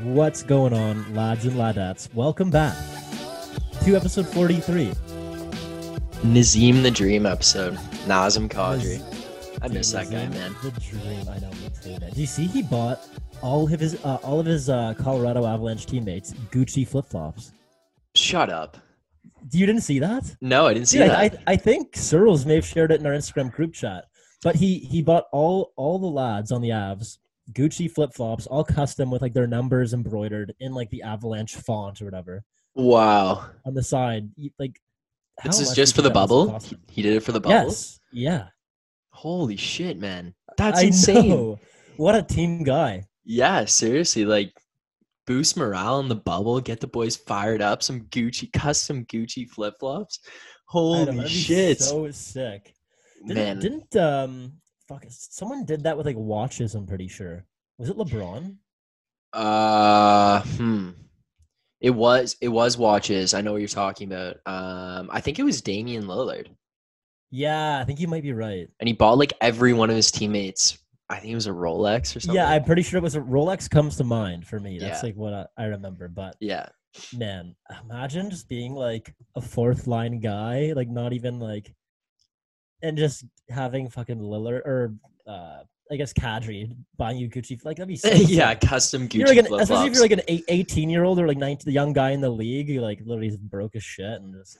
What's going on, lads and ladettes? Welcome back to episode 43. Nazem the Dream episode. Nazem Kadri. I miss that guy, man. The dream. I know, me too, man. Do you see he bought all of his uh, all of his uh, Colorado Avalanche teammates Gucci flip flops? Shut up. You didn't see that? No, I didn't see Dude, that. I, I, I think Searles may have shared it in our Instagram group chat. But he he bought all all the lads on the Avs Gucci flip flops, all custom with like their numbers embroidered in like the Avalanche font or whatever wow. on the side. Like, how This is just for the think that must have bubble? He did it for the bubble? Yes. Yeah. Holy shit, man. That's I insane. know. What a team guy. Yeah, seriously. Like, boost morale in the bubble, get the boys fired up. Some Gucci, custom Gucci flip flops. I know, Holy shit. So sick. Didn't, man. didn't um fuck someone did that with like watches, I'm pretty sure. Was it LeBron? Uh, hmm. It was it was watches. I know what you're talking about. Um, I think it was Damian Lillard, Yeah, I think you might be right. and he bought like every one of his teammates. I think it was a Rolex or something. Yeah, I'm pretty sure it was a Rolex comes to mind for me. That's Yeah. like what I, I remember. But yeah. man, imagine just being like a fourth line guy, like not even like, and just having fucking Lillard or uh, I guess Kadri buying you Gucci. Like that'd be so yeah, custom Gucci You're like an, especially if you're like an eight, 18 year old or like 19, the young guy in the league, you like literally just broke his shit and just.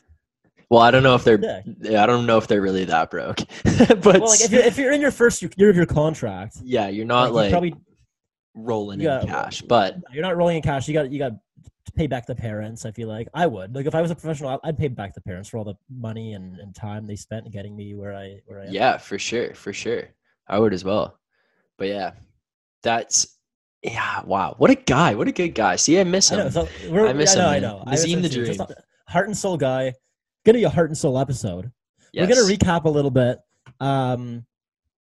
well, I don't know if they're. Yeah, I don't know if they're really that broke, but Well, like if you're, if you're in your first year of your contract, yeah, you're not you like probably rolling in got- cash, but you're not rolling in cash. You got you got to pay back the parents. I feel like I would. Like if I was a professional, I'd pay back the parents for all the money and, and time they spent getting me where I where I am. yeah, for sure, for sure, I would as well. But yeah, that's yeah. Wow, what a guy! What a good guy. See, I miss I him. know. So I miss I know. him, I know. I the Dream. heart and soul guy. Gonna be a heart and soul episode. Yes. We're gonna recap a little bit. Um,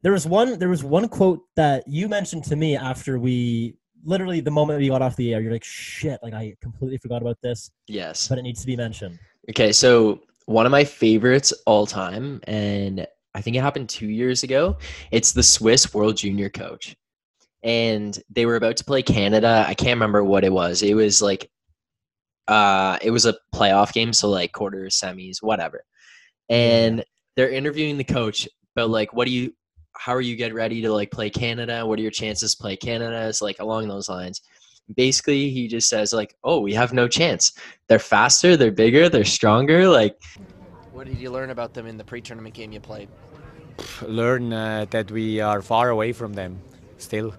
there was one. There was one quote that you mentioned to me after we literally the moment we got off the air. You're like, "Shit!" Like I completely forgot about this, Yes. but it needs to be mentioned. Okay, so one of my favorites all time, and I think it happened two years ago. It's the Swiss World Junior coach, and they were about to play Canada. I can't remember what it was. It was like, uh, it was a playoff game, so like quarters, semis, whatever. And they're interviewing the coach about like, what do you, how are you getting ready to like play Canada? What are your chances to play Canada? It's like along those lines. Basically, he just says like, "Oh, we have no chance. They're faster, they're bigger, they're stronger." Like, What did you learn about them in the pre-tournament game you played? learn uh, that we are far away from them still.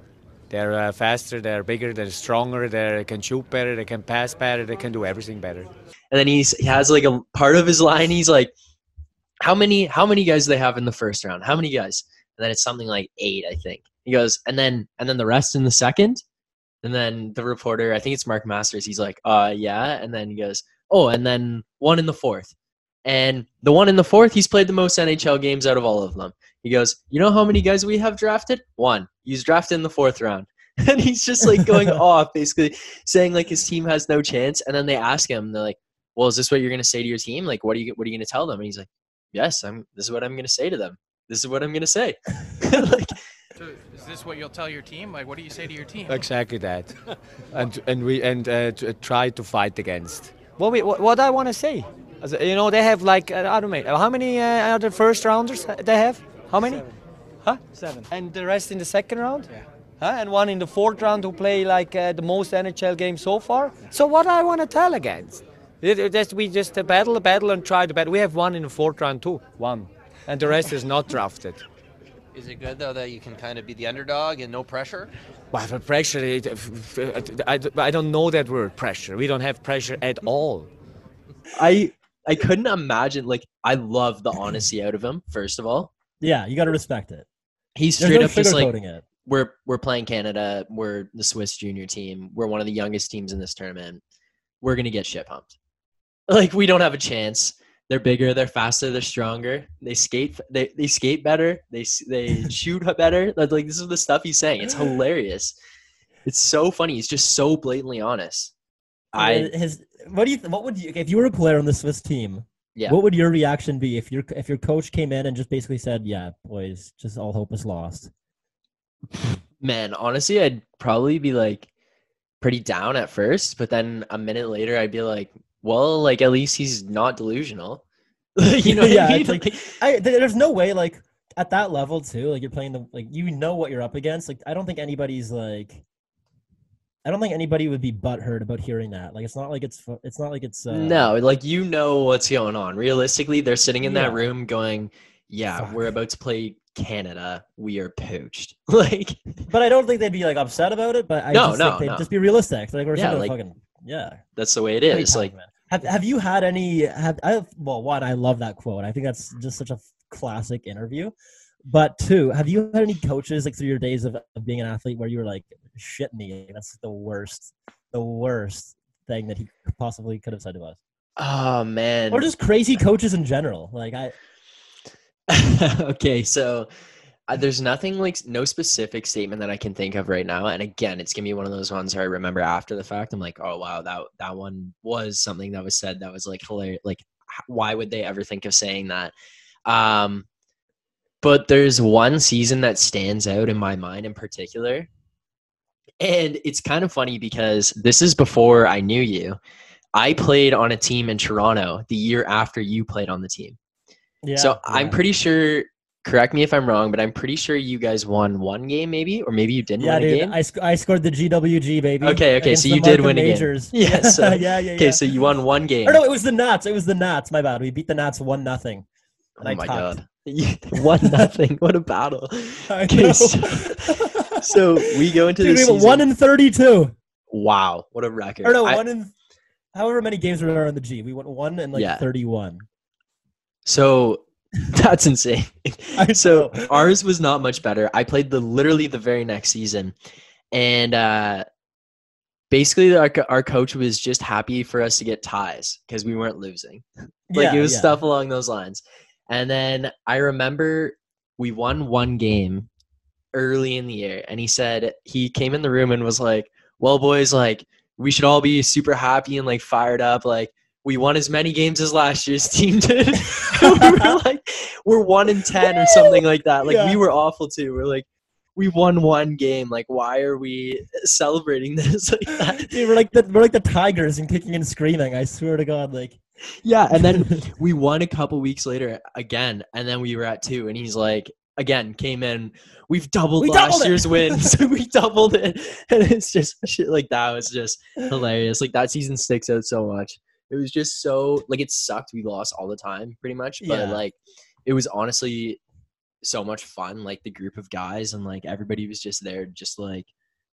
They're uh, faster, they're bigger, they're stronger, they can shoot better, they can pass better, they can do everything better. and then he's he has like a part of his line. He's like, "How many how many guys do they have in the first round? How many guys?" And then it's something like eight, I think. He goes, and then and then the rest in the second. And then the reporter, I think it's Mark Masters. He's like, "Uh, yeah." And then he goes, "Oh, and then one in the fourth. And the one in the fourth, he's played the most NHL games out of all of them. He goes, You know how many guys we have drafted? One. He's drafted in the fourth round. And he's just like going off, basically saying like his team has no chance. And then they ask him, they're like, Well, is this what you're gonna say to your team? Like, what are you what are you gonna tell them? And he's like, Yes, I'm this is what I'm gonna say to them. This is what I'm gonna say. like So is this what you'll tell your team? Like, what do you say to your team? Exactly that, and and we and uh, try to fight against. What we what, what I want to say, As- you know, they have like uh, I don't know how many uh, are the first rounders they have? How many? Huh? Seven. And the rest in the second round? Yeah. Huh? And one in the fourth round who play like uh, the most NHL games so far. So what I want to tell against? It- it- Just, we just uh, battle, battle, and try to battle. We have one in the fourth round too, one, and the rest is not drafted. Is it good though that you can kind of be the underdog and no pressure? Well, for pressure, it, I, I don't know that word pressure. We don't have pressure at all. I I couldn't imagine like I love the honesty out of him, first of all. Yeah, you got to respect it. He's straight no up just like it. we're we're playing Canada. We're the Swiss junior team. We're one of the youngest teams in this tournament. We're gonna get shit pumped. Like we don't have a chance. They're bigger. They're faster. They're stronger. They skate. They they skate better. They they shoot better. Like like, this is the stuff he's saying. It's hilarious. It's so funny. He's just so blatantly honest. I his what do you what would you if you were a player on the Swiss team? yeah. What would your reaction be if your if your coach came in and just basically said, "Yeah, boys, just all hope is lost." Man, honestly, I'd probably be like pretty down at first, but then a minute later, I'd be like, well, like at least he's not delusional. you know, Yeah, I mean? like- I there's no way like at that level too. Like you're playing the like you know what you're up against. Like I don't think anybody's like. I don't think anybody would be butthurt about hearing that. Like it's not like it's it's not like it's uh, no, like you know what's going on. Realistically, they're sitting in that room going, "Yeah, Fuck. we're about to play Canada. We are poached." like, But I don't think they'd be like upset about it. But I No, just no, think they'd no. just be realistic. Like we're Yeah, yeah, like- fucking yeah. that's the way it is. Like, man. have have you had any? Have I? Well, one, I love that quote. I think that's just such a classic interview. But two, have you had any coaches like through your days of, of being an athlete where you were like, "Shit me, that's the worst, the worst thing that he possibly could have said to us," oh man, or just crazy coaches in general? Like I, okay, so uh, there's nothing like no specific statement that I can think of right now. And again, it's gonna be one of those ones where I remember after the fact. I'm like, oh wow, that that one was something that was said that was like hilarious. Like, why would they ever think of saying that? Um, but there's one season that stands out in my mind in particular, and it's kind of funny because this is before I knew you. I played on a team in Toronto the year after you played on the team. yeah. So I'm pretty sure. Correct me if I'm wrong, but I'm pretty sure you guys won one game, maybe, or maybe you didn't Yeah, win a dude, game. I, sc- I scored the GWG baby. Okay, okay, so you did win a game. Majors. Yeah, so- yeah, yeah, okay, so you won one game. Or no, it was the Nats. It was the Nats. My bad. We beat the Nats one nothing. oh I my god, one nothing. What a battle! Okay, so, so we go into Dude, the we one in thirty-two. wow, what a record! Or no, I- one in however many games we were on the G. We went one and like Yeah. thirty-one. so that's insane. So ours was not much better. I played the literally the very next season, and uh, basically our our coach was just happy for us to get ties because we weren't losing. Like Yeah, it was yeah. stuff along those lines. And then I remember we won one game early in the year, and he said he came in the room and was like, "Well, boys, like we should all be super happy and like fired up, like." We won as many games as last year's team did. we were like, we're one in ten or something like that. Like Yeah. we were awful too. We're like, we won one game. Like, why are we celebrating this like that? Dude, we're like the we're like the Tigers and kicking and screaming. I swear to God, like Yeah, and then we won a couple weeks later again, and then we were at two, and he's like, again, came in, we've doubled We last doubled it!" year's wins, we doubled it, and it's just shit like that was just hilarious. Like that season sticks out so much. It was just so like it sucked. We lost all the time, pretty much, but Yeah. like it was honestly so much fun. Like the group of guys and like everybody was just there, just like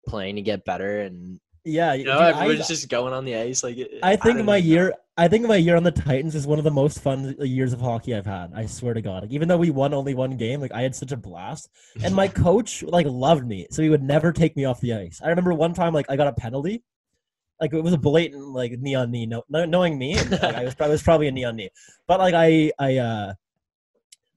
playing to get better, and yeah, you know, dude, everybody's I, just going on the ice. Like it- I think don't my know. year I think my year on the Titans is one of the most fun years of hockey I've had. I swear to God. Like, even though we won only one game, like I had such a blast. And my coach like loved me, so he would never take me off the ice. I remember one time like I got a penalty. Like it was a blatant like knee on knee. No, no knowing me, like, I was I was probably a knee on knee. But like I I uh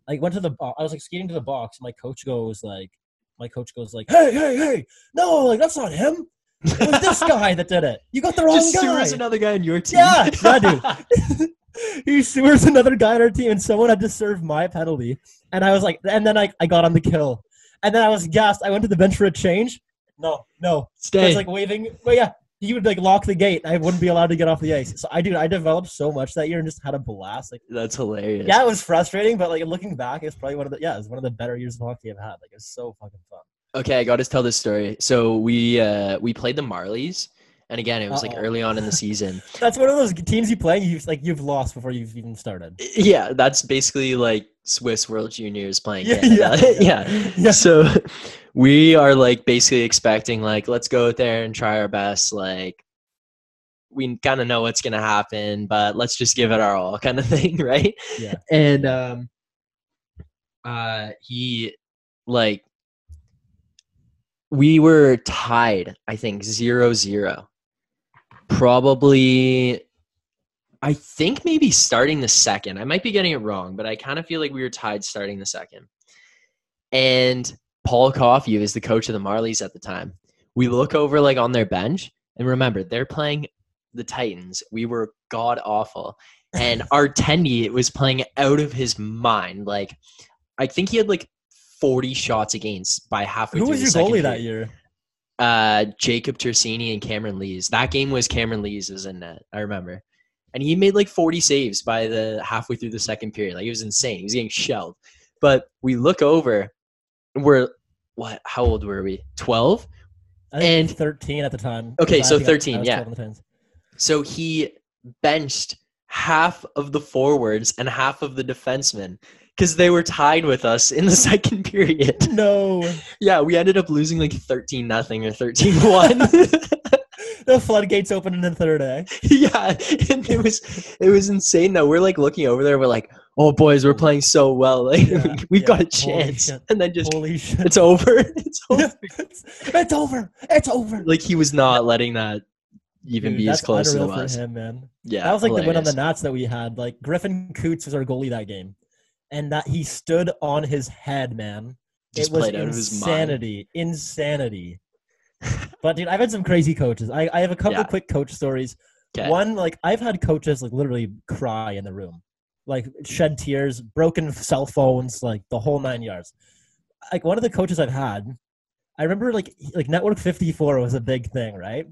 I went to the bo- I was like skating to the box. My coach goes like my coach goes like, "Hey, hey, hey! No, like that's not him. It was this guy that did it. You got the wrong just guy." Sewers another guy on your team. Yeah, yeah, dude. he sewers another guy on our team, and someone had to serve my penalty. And I was like, and then I, I got on the kill. And then I was gassed. I went to the bench for a change. No, no. Stay. I was like waving. But yeah, he would like lock the gate. I wouldn't be allowed to get off the ice. So I dude, I developed so much that year and just had a blast. Like, That's hilarious. yeah, it was frustrating, but like looking back, it's probably one of the yeah, it was one of the better years of hockey I've had. Like, it was so fucking fun. Okay, I got to tell this story. So we uh we played the Marlies, and again, it was like Uh-oh. early on in the season. That's one of those teams you play. You've like you've lost before you've even started. yeah, that's basically like Swiss World Juniors playing Yeah, yeah, yeah. Yeah. So we are like basically expecting like let's go out there and try our best. Like we kind of know what's gonna happen, but let's just give it our all, kind of thing, right? Yeah. And um, uh, he like we were tied, I think zero zero. Probably I think maybe starting the second. I might be getting it wrong, but I kind of feel like we were tied starting the second. And Paul Coffey is the coach of the Marlies at the time. We look over like on their bench, and remember they're playing the Titans. We were god awful, and our Tendy was playing out of his mind. Like I think he had like forty shots against by halfway. Who through was the your goalie that year? uh, Jacob Tersini and Cameron Lees. That game was Cameron Lees was in net. I remember, and he made like 40 saves by the halfway through the second period. Like it was insane. He was getting shelled. But we look over, we're what? How old were we? 12. I think And- 13 at the time. Okay, so think I- I 13, was yeah. 12 on the So he benched half of the forwards and half of the defensemen because they were tied with us in the second period. No, Yeah, we ended up losing like 13 nothing or 13 1. the floodgates open in the third eh? Yeah, and it was it was insane though. We're like looking over there, we're like, "Oh boys, we're playing so well. Like Yeah, we've yeah. got a chance." And then just Holy shit! it's over. It's over. it's, it's over. It's over. like he was not letting that even Dude, be as that's close as it unreal was. for him, man. Yeah, that was like the win on the hilarious. Nats that we had. Like Griffin Coots was our goalie that game, and that he stood on his head, man. Just it was played out of his mind. insanity, insanity. but dude, I've had some crazy coaches. I, I have a couple Yeah. quick coach stories. 'Kay. One, like I've had coaches like literally cry in the room, like shed tears, broken cell phones, like the whole nine yards. Like one of the coaches I've had, I remember like like Network 54 was a big thing, right?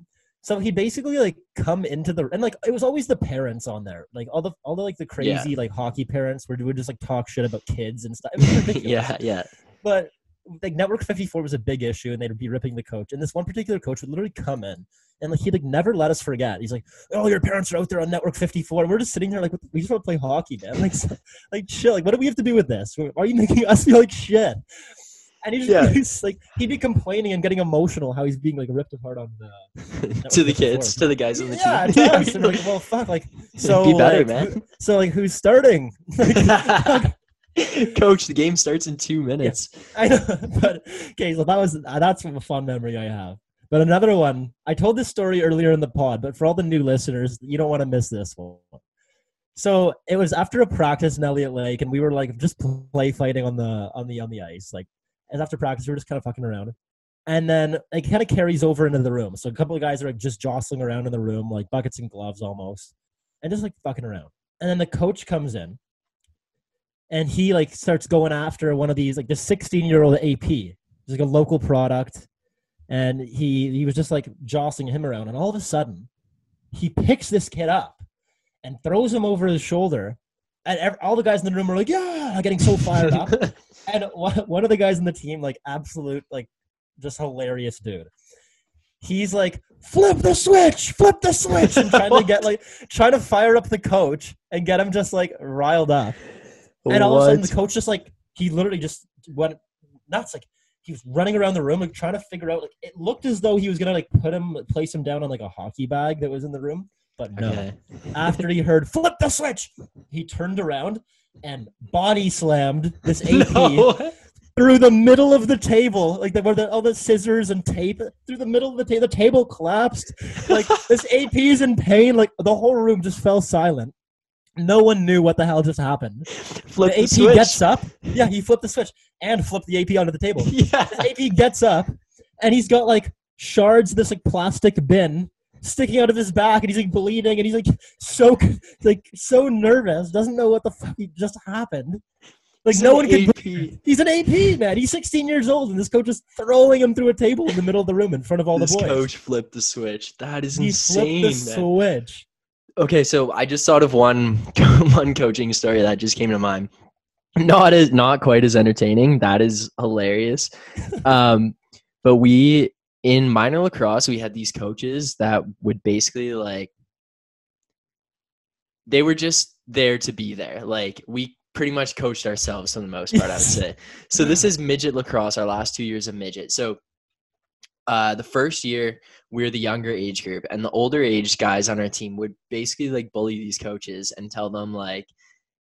So he basically like come into the and like it was always the parents on there, like all the all the like the crazy like hockey parents were would just like talk shit about kids and stuff. It was ridiculous. Yeah, yeah. but like network 54 was a big issue and they'd be ripping the coach. And this one particular coach would literally come in and like he'd like never let us forget. He's like oh your parents are out there on network 54 and we're just sitting there like we just want to play hockey man. Like so- like chill. Like what do we have to do with this? Why are you making us feel like shit and he just Yeah. he's, like he'd be complaining and getting emotional how he's being like ripped apart on the to the was before. kids, to the guys on the yeah team. to us. And we're like well fuck like so Be better, like, man. who- so like who's starting Like, Coach, the game starts in two minutes. I know, but okay, so that was that's a fun memory I have. But another one, I told this story earlier in the pod, but for all the new listeners, you don't want to miss this one. So it was after a practice in Elliott Lake, and we were like just play fighting on the on the on the ice. Like, as after practice, we were just kind of fucking around, and then it kind of carries over into the room. So a couple of guys are like just jostling around in the room, like buckets and gloves almost, and just like fucking around. And then the coach comes in, and he like starts going after one of these like the 16 year old AP, It's like a local product, and he he was just like jostling him around, and all of a sudden, he picks this kid up and throws him over his shoulder, and all the guys in the room are like, yeah, I'm getting so fired up, and one one of the guys in the team, like absolute like just hilarious dude. He's like, flip the switch, flip the switch, and trying to get like trying to fire up the coach and get him just like riled up. And all of a sudden, the coach just like he literally just went nuts. Like he was running around the room, like trying to figure out. Like it looked as though he was gonna like put him, place him down on like a hockey bag that was in the room, but no. Okay. After he heard flip the switch, he turned around and body slammed this AP No. through the middle of the table, like the, where the, all the scissors and tape through the middle of the table. The table collapsed. Like this AP is in pain. Like the whole room just fell silent. No one knew what the hell just happened. Flip the the AP switch. gets up. Yeah, he flipped the switch and flipped the AP onto the table. Yeah. The AP gets up and he's got like shards this like plastic bin sticking out of his back and he's like bleeding and he's like so like so nervous, doesn't know what the fuck just happened. Like It's no one can AP. He's an AP man. He's 16 years old, and this coach is throwing him through a table in the middle of the room in front of all This the boys. coach flipped the switch. That is he insane, flipped the man. switch. Okay, so I just thought of one one coaching story that just came to mind. Not as not quite as entertaining. That is hilarious. Um, but we in minor lacrosse we had these coaches that would basically like they were just there to be there. Like we pretty much coached ourselves for the most part, I would say. So this is midget lacrosse, our last two years of midget. So uh, the first year we're the younger age group and the older age guys on our team would basically like bully these coaches and tell them like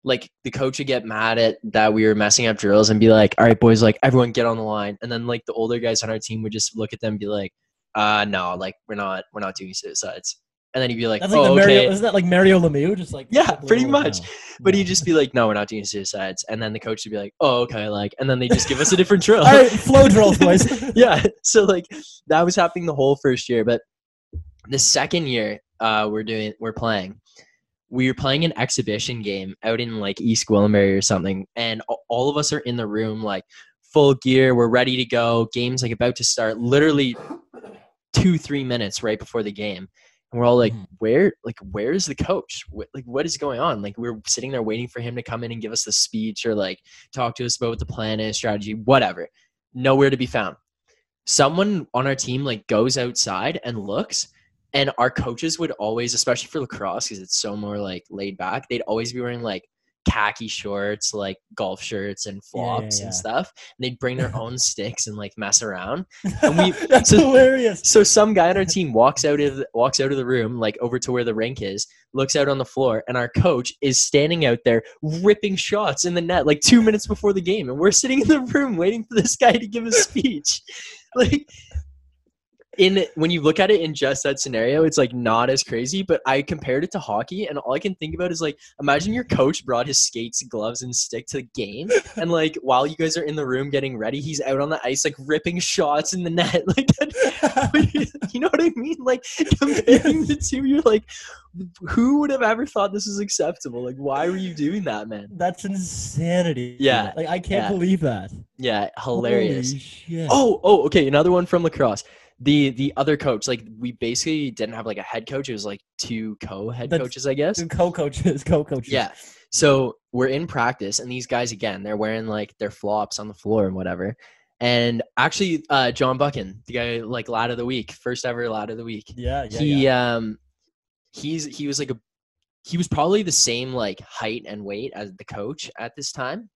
like the coach would get mad at that we were messing up drills and be like all right boys like everyone get on the line and then like the older guys on our team would just look at them and be like uh no like we're not we're not doing suicides and then he'd be like That's like oh Mario. okay Isn't that like Mario Lemieux? Just like Yeah, pretty much. no, but he'd just be like no we're not doing suicides and then the coach would be like oh okay like and then they just give us a different drill All right, flow drills, boys. yeah so like that was happening the whole first year but the second year uh we're doing we're playing we were playing an exhibition game out in like east gwillimbury or something and all of us are in the room like full gear we're ready to go game's like about to start literally two three minutes right before the game and we're all like Mhm. where like where's the coach? What, like what is going on? Like we're sitting there waiting for him to come in and give us the speech or like talk to us about what the plan is strategy whatever. Nowhere to be found. Someone on our team like goes outside and looks and our coaches would always especially for lacrosse because it's so more like laid back they'd always be wearing like khaki shorts like golf shirts and Yeah, flops yeah. and stuff and they'd bring their own sticks and like mess around And we- That's so- hilarious. so some guy on our team walks out of the, walks out of the room, like over to where the rink is, looks out on the floor, and our coach is standing out there ripping shots in the net like two minutes before the game, and we're sitting in the room waiting for this guy to give a speech. like in when you look at it in just that scenario, it's like not as crazy. But I compared it to hockey, and all I can think about is like imagine your coach brought his skates, gloves, and stick to the game, and like while you guys are in the room getting ready, he's out on the ice like ripping shots in the net, like that. you know what I mean? Like comparing the two, you're like, who would have ever thought this was acceptable? Like, why were you doing that, man? That's insanity. Yeah, Like I can't yeah. believe that. Yeah, hilarious. Oh, oh, okay. Another one from lacrosse. The the other coach, like we basically didn't have like a head coach. It was like two co-head That's- coaches, I guess. Two co-coaches, co-coaches. Yeah. So we're in practice, and these guys again, they're wearing like their flops on the floor and whatever. And actually, uh, John Buchan, the guy like lad of the week, first ever lad of the week. Yeah, yeah, he yeah. um, he's he was like a he was probably the same like height and weight as the coach at this time,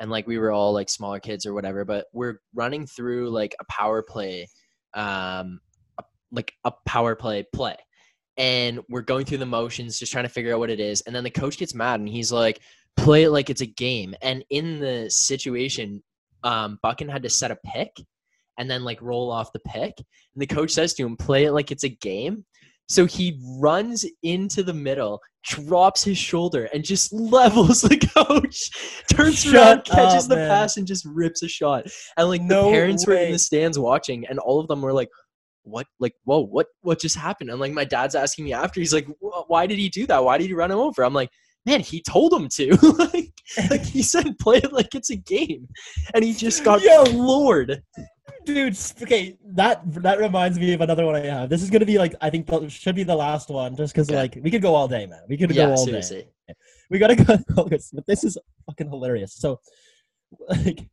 and like we were all like smaller kids or whatever. But we're running through like a power play, um, like a power play play. And we're going through the motions just trying to figure out what it is. And then the coach gets mad and he's like play it like it's a game. And in the situation um buchan had to set a pick and then like roll off the pick. And the coach says to him play it like it's a game so he runs into the middle drops his shoulder and just levels the coach turns Shut around catches up, the man. pass and just rips a shot. And like No the parents were in the stands watching and all of them were like what like whoa what what just happened? And like my dad's asking me after he's like why did he do that? Why did he run him over? I'm like man he told him to. Like, like he said play it like it's a game. And he just got Yo. floored Dude, okay, that that reminds me of another one I have. This is gonna be like I think that should be the last one, just because like we could go all day, man. We could yeah go all seriously day. We gotta go. But this is fucking hilarious. So, like,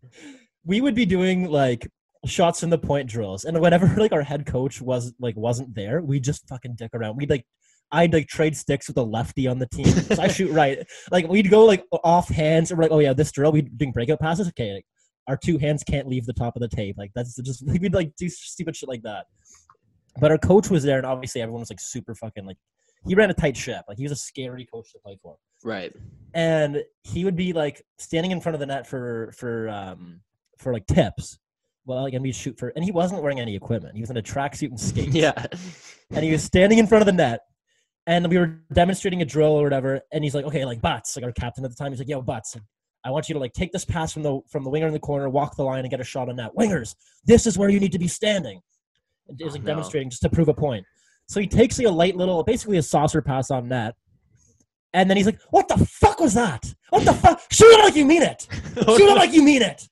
we would be doing like shots in the point drills, and whenever like our head coach was like wasn't there, we just fucking dick around. We'd like. I'd like trade sticks with a lefty on the team. So I shoot right. Like we'd go like off hands and we're like, oh yeah, this drill we doing breakout passes. Okay, like, our two hands can't leave the top of the tape. Like that's just we'd like do stupid shit like that. But our coach was there, and obviously everyone was like super fucking like he ran a tight ship. Like he was a scary coach to play for. right And he would be like standing in front of the net for for um for like tips. Well, like and we shoot for, and he wasn't wearing any equipment. He was in a tracksuit and skates. yeah And he was standing in front of the net, and we were demonstrating a drill or whatever. And he's like, "Okay, like Butts, like our captain at the time, he's like, yo, Butts, I want you to like take this pass from the from the winger in the corner, walk the line, and get a shot on net. Wingers, this is where you need to be standing." And Oh, like no. demonstrating just to prove a point. So he takes like a light little, basically a saucer pass on net. And then he's like, "What the fuck was that? What the fuck? Shoot it like you mean it! Shoot it like you mean it!"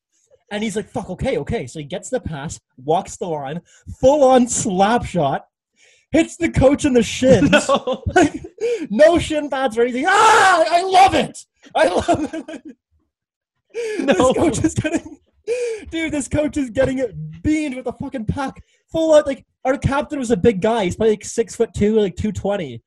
And he's like, "Fuck, okay, okay." So he gets the pass, walks the line, full on slap shot, hits the coach in the shins. no. Like, no shin pads or anything. Ah, I love it. I love it. No. This coach is getting, dude. This coach is getting it beamed with a fucking pack full out. Like our captain was a big guy. He's probably like six foot two, like two twenty.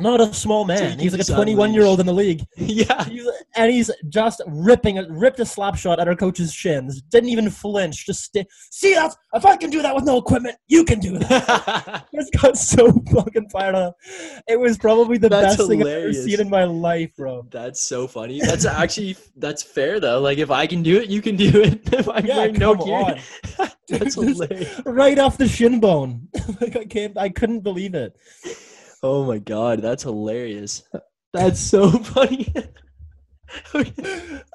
Not a small man. he He's like a just twenty-one year old in the league. yeah He's, and he's just ripping, ripped a slap shot at our coach's shins. Didn't even flinch. Just sti- see that? If I can do that with no equipment, you can do that. Just got so fucking fired up. It was probably the That's best thing I've ever hilarious. seen in my life, bro. That's so funny. That's actually that's fair though. Like if I can do it, you can do it. If I'm Yeah, wearing no gear, on. that's hilarious. Right off the shin bone. like I can't, I couldn't believe it. Oh my god, that's hilarious. That's so funny. I,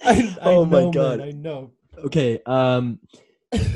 I Oh my know, man, God. I know. okay, um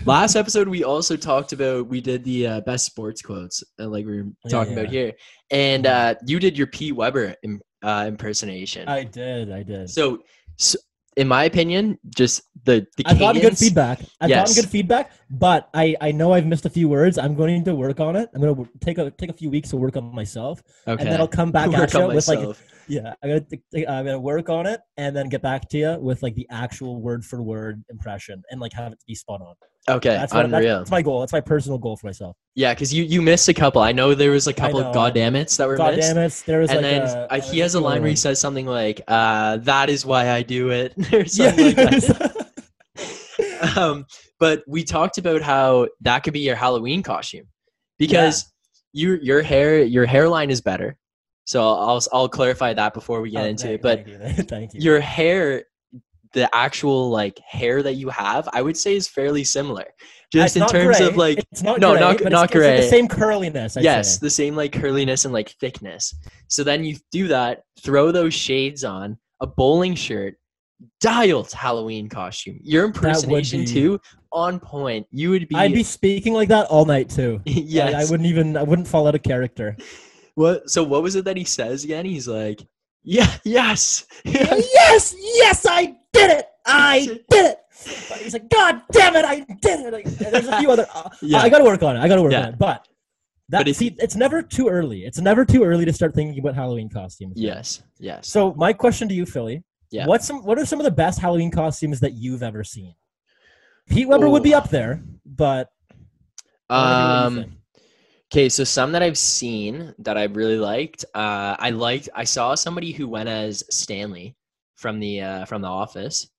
last episode we also talked about we did the uh, best sports quotes uh, like we were Yeah, talking yeah. about here. And uh you did your P Weber Im- uh, impersonation. I did, I did. So, so in my opinion, just the the I've gotten good feedback. I've Yes. gotten good feedback, but I I know I've missed a few words. I'm going to work on it. I'm going to take a take a few weeks to work on myself, Okay. and then I'll come back Work at you with like. Yeah. I'm gonna th- th- I'm gonna work on it and then get back to you with like the actual word for word impression and like have it be spot on. okay, That's what, unreal. That's, my goal. That's my personal goal for myself. yeah, because you you missed a couple. I know there was a couple of goddammits that were God missed. damn it! There was and like then a, he has a line where he says something like, uh, "That is why I do it," or Yeah, like that. um, but we talked about how that could be your Halloween costume because your your hair your hairline is better. So I'll I'll clarify that before we get Oh, into thank- it. But thank you. thank you. your hair, the actual like hair that you have, I would say is fairly similar. Uh, Just It's in terms gray. of like it's not no, gray, not- not it's, it's the same curliness. I'd yes, say. the same like curliness and like thickness. So then you do that, throw those shades on, a bowling shirt, dialed Halloween costume. Your impersonation be- too on point. You would be, I'd be speaking like that all night too. yes. I, I wouldn't even. I wouldn't fall out of character. What? So what was it that he says again? He's like, yeah, yes, yes, yes, I did it. I did it. But he's like, God damn it, I did it. Like, there's a few other. Uh, Yeah. I got to work on it. I got to work Yeah. on it. But that But see, it's never too early. It's never too early to start thinking about Halloween costumes. yes, yes. So my question to you, Philly. Yeah. What's some? What are some of the best Halloween costumes that you've ever seen? Pete Weber would be up there, but I wanna you Um. Okay, so some that I've seen that I really liked. Uh, I liked. I saw somebody who went as Stanley from the uh, from the Office.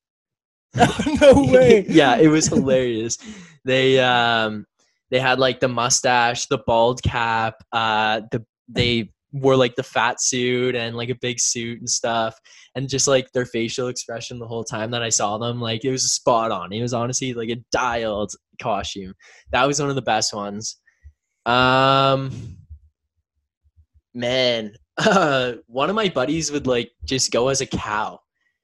no way. yeah, it was hilarious. They um they had like the mustache, the bald cap, uh the they wore like the fat suit and like a big suit and stuff and just like their facial expression the whole time that I saw them like it was spot on. It was honestly like a dialed costume. That was one of the best ones. Um man, uh, one of my buddies would like just go as a cow.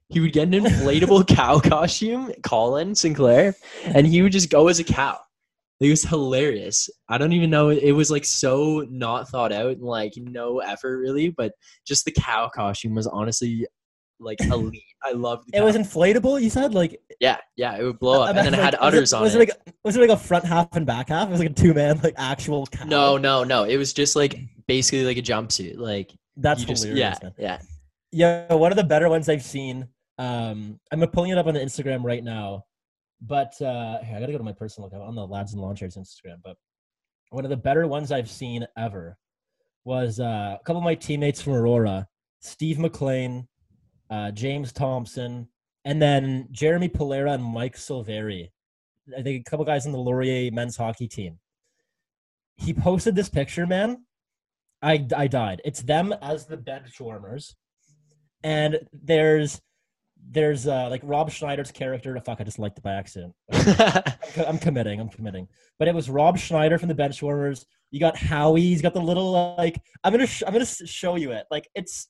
He would get an inflatable cow costume, Colin Sinclair, and he would just go as a cow. It was hilarious. I don't even know. It was like so not thought out and like no effort really, but just the cow costume was honestly like elite. I loved It was inflatable. You said like yeah, yeah. It would blow up, I and then it had like, udders on was it. Like, was it like a front half and back half? It was like a two man like actual cow. no, no, no. It was just like basically like a jumpsuit. Like that's you just, hilarious. yeah, man. yeah. Yeah, one of the better ones I've seen. Um, I'm pulling it up on the Instagram right now, but uh, here, I gotta go to my personal account on the Lads and Lawn Chairs Instagram. But one of the better ones I've seen ever was uh, a couple of my teammates from Aurora, Steve McLean, uh, James Thompson, and then Jeremy Polera and Mike Silveri. I think a couple guys on the Laurier men's hockey team. He posted this picture, man. I I died. It's them as the bench warmers, and there's there's uh like Rob Schneider's character. Fuck, I just liked it by accident. I'm, committing. I'm committing. But it was Rob Schneider from the Benchwarmers. You got Howie. He's got the little like. I'm gonna sh- I'm gonna show you it. Like it's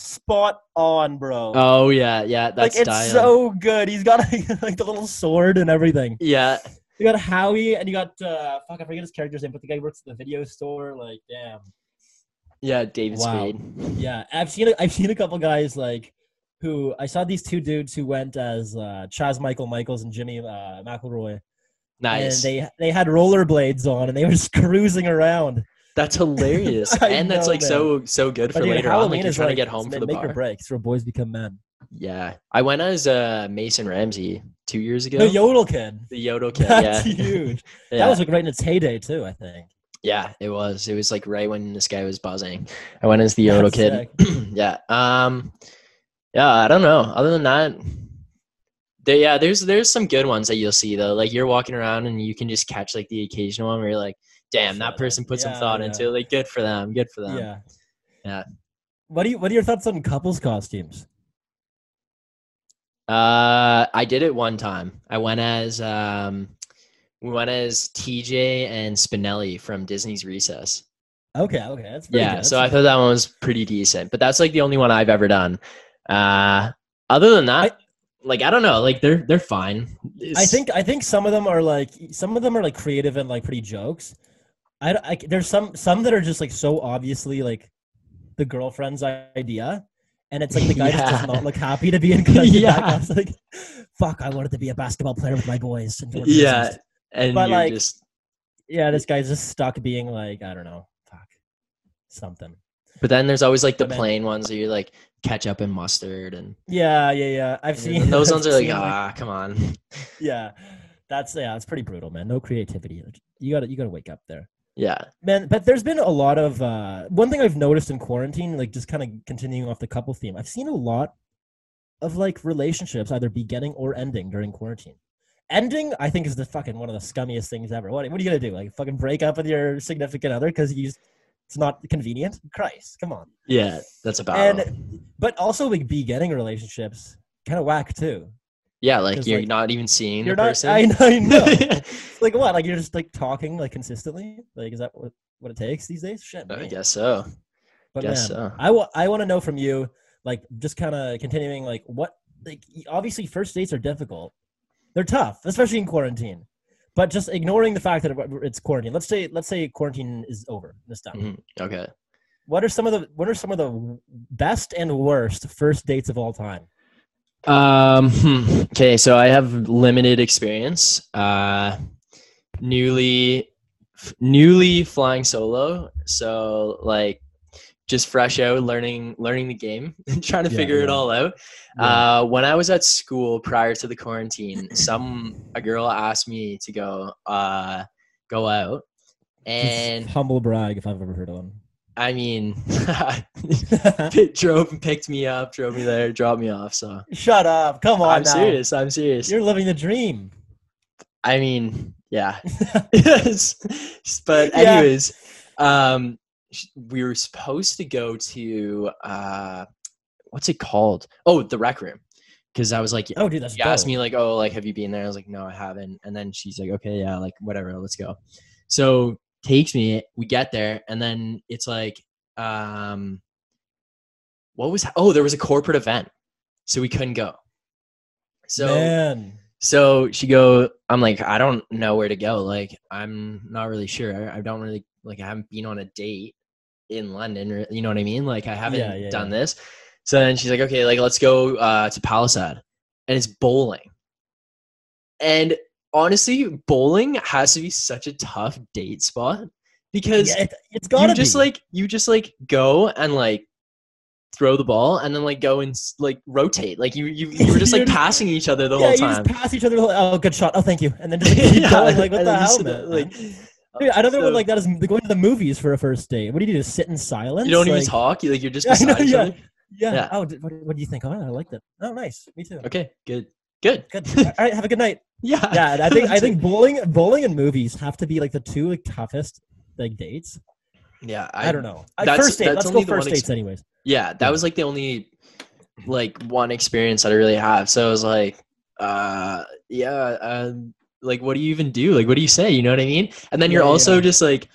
spot on, bro. oh yeah, yeah. like That's it's dialed. so good. He's got like the little sword and everything. yeah. You got Howie and you got uh fuck. I forget his character's name, but the guy works at the video store. Like damn. Yeah, David Wow. Spade. Yeah, I've seen a, I've seen a couple guys like who I saw these two dudes who went as uh, Chazz Michael Michaels and Jimmy uh, MacElroy, Nice. and they they had rollerblades on and they were just cruising around. That's hilarious, and that's know, like so so good for later on. Like Halloween you're trying like, to get home for the make bar. or break. It's where boys become men. Yeah, I went as uh, Mason Ramsey two years ago. The Yodel kid. The Yodel kid. That's yeah. huge. yeah. That was like right in its heyday too. I think. yeah, it was. It was like right when this guy was buzzing. I went as the Yodel kid. yeah. Um. Yeah, I don't know. Other than that, there, yeah, there's there's some good ones that you'll see though. Like you're walking around and you can just catch like the occasional one where you're like, "Damn, that person put some thought yeah. into it." Like, good for them. Good for them. yeah. Yeah. What do you What are your thoughts on couples costumes? Uh, I did it one time. I went as um, we went as TJ and Spinelli from Disney's Recess. Okay, okay, that's yeah, good. so I thought that one was pretty decent, but that's like the only one I've ever done. Uh, other than that, like I don't know, like they're they're fine. I think I think some of them are like some of them are like creative and like pretty jokes. I, I there's some some that are just like so obviously like the girlfriend's idea, and it's like the guy just does not look happy to be in Yeah. I was like, fuck, I wanted to be a basketball player with my boys. And Yeah, Business. and But, like, just yeah, this guy's just stuck being like, I don't know, fuck, something. But then there's always like the plain ones that you like ketchup and mustard, and, Yeah, yeah, yeah. I've seen those ones are like, ah, come on. yeah, that's yeah, it's pretty brutal, man. No creativity. You gotta you gotta wake up there. Yeah, Man, but there's been a lot of uh, one thing I've noticed in quarantine, like just kind of continuing off the couple theme. I've seen a lot of like relationships either beginning or ending during quarantine. Ending, I think, is the fucking one of the scummiest things ever. What, what are you gonna do? Like fucking break up with your significant other because you just, it's not convenient? Christ, come on. yeah, that's about. And but also like beginning relationships, kind of whack too. Yeah, like you're like, not even seeing You're the not. person. I know. I know. like what? Like you're just like talking like consistently. Like is that what what it takes these days? Shit. I guess so. But guess man, so. I wa- I want to know from you, like, just kind of continuing, like, what, like, obviously, first dates are difficult. They're tough, especially in quarantine. But just ignoring the fact that it's quarantine. Let's say, let's say quarantine is over this time. Mhm, Okay. What are some of the what are some of the best and worst first dates of all time? Um. hmm, Okay, so I have limited experience. Uh, newly, f- newly flying solo. So like, just fresh out, learning, learning the game, and trying to Yeah, figure it all out. Uh, when I was at school prior to the quarantine, some a girl asked me to go, uh, go out, and humble brag if I've ever heard of one. I mean, drove and picked me up, drove me there, dropped me off. So Shut up! Come on, I'm now. serious. I'm serious. You're living the dream. I mean, yeah. Yes. but Yeah. anyways, um, we were supposed to go to uh, what's it called? Oh, the rec room. Because I was like, Oh, dude, that's she asked me like, oh, like, have you been there? I was like, no, I haven't. And then she's like, okay, yeah, like, whatever, let's go. So takes me. We get there, and then it's like, um, what was? Oh, there was a corporate event, so we couldn't go. So man. so she go, I'm like, I don't know where to go. Like, I'm not really sure. I don't really like. I haven't been on a date in London, or you know what I mean. Like, I haven't Yeah, yeah, done yeah. this. So then she's like, okay, like let's go uh, to Palasad, and it's bowling. And honestly, bowling has to be such a tough date spot because Yeah, it, it's gotta you just be. like you just like go and like throw the ball and then like go and like rotate. Like you you, you were just like passing each other the yeah, whole you time. just pass each other. whole- Oh, good shot. Oh, thank you. And then just like, keep Yeah, going. Like what the hell, man? Like, Dude, another so one like that is going to the movies for a first date. What do you do? Just sit in silence? you don't even talk. You like you're just Yeah, know, yeah. Yeah. Yeah. Oh, what, what do you think? Oh, I liked it. Oh, nice. Me too. Okay, good, good. Good. All right. Have a good night. Yeah, Yeah. I think I think bowling, bowling, and movies have to be like the two like toughest like dates. yeah. I, don't know. That's- first date. that's Let's only go first dates, anyways. Yeah, that Yeah. was like the only like one experience that I really have. So I was like, uh, yeah, um, like what do you even do? Like what do you say? You know what I mean? And then you're Yeah, also yeah. just like.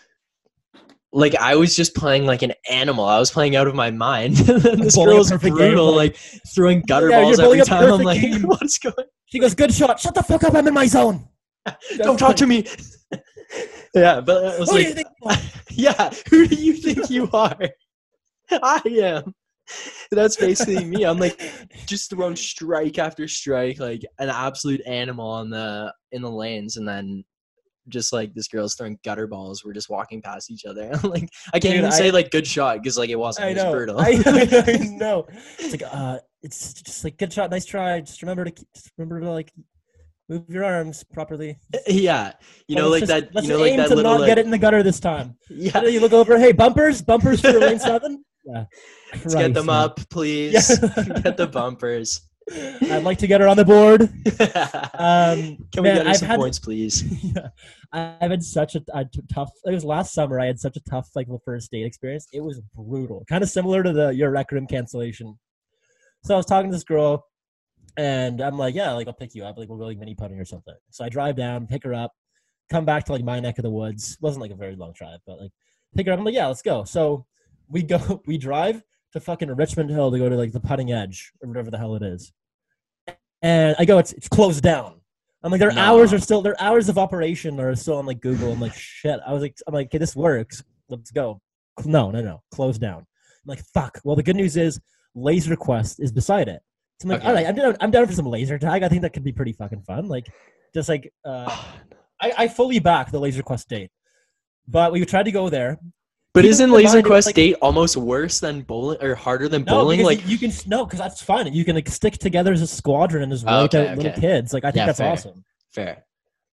Like I was just playing like an animal. I was playing out of my mind. this Bowling a girl's game, brutal, like- throwing gutter Yeah, balls every time. I'm like, game. what's going? She goes, "Good shot. Shut the fuck up. I'm in my zone." Don't talk to me. yeah, but I was Who do like, you think you are? yeah, who do you think you are? I am. That's basically me. I'm like just throwing strike after strike, like an absolute animal on the in the lanes, and then just like this girl's throwing gutter balls. We're just walking past each other. I'm like, I can't Dude, even I- say like good shot because like it wasn't. I It was know. brutal. I, I know. It's like uh, it's just like good shot, nice try. Just remember to keep, just remember to like move your arms properly. yeah, you know, like just- that. Let's You know, like aim that to little. not Like, get it in the gutter this time. yeah, You look over. Hey, bumpers, bumpers for lane seven. Yeah, let's get them Christ, up, please. Yeah. get the bumpers. I'd like to get her on the board. Um, Can we man, get her I've some had, points, please? yeah, I've had such a, tough. It was last summer. I had such a tough like the first date experience. It was brutal, kind of similar to the your rec room cancellation. So I was talking to this girl, and I'm like, yeah, like I'll pick you up. Like we'll go like mini putting or something. So I drive down, pick her up, come back to like my neck of the woods. It wasn't like a very long drive, but like pick her up. I'm like, yeah, let's go. So we go, we drive to fucking Richmond Hill to go to like the putting edge or whatever the hell it is. And I go, it's it's closed down. I'm like, their No. hours are still their hours of operation are still on like Google. I'm like, shit. I was like, I'm like, okay, this works. Let's go. No, no, no, closed down. I'm like, fuck. Well, the good news is Laser Quest is beside it. So I'm like, Okay. all right, I'm down, I'm down for some laser tag. I think that could be pretty fucking fun. Like, just like, uh, I, I fully back the Laser Quest date. But we tried to go there. But isn't in Laser mind, it was Quest like- date almost worse than bowling or harder than No, bowling? Like, you, can no, because that's fun. You can like stick together as a squadron and just Oh, okay, out little kids. Like I think Yeah, that's fair. awesome. fair.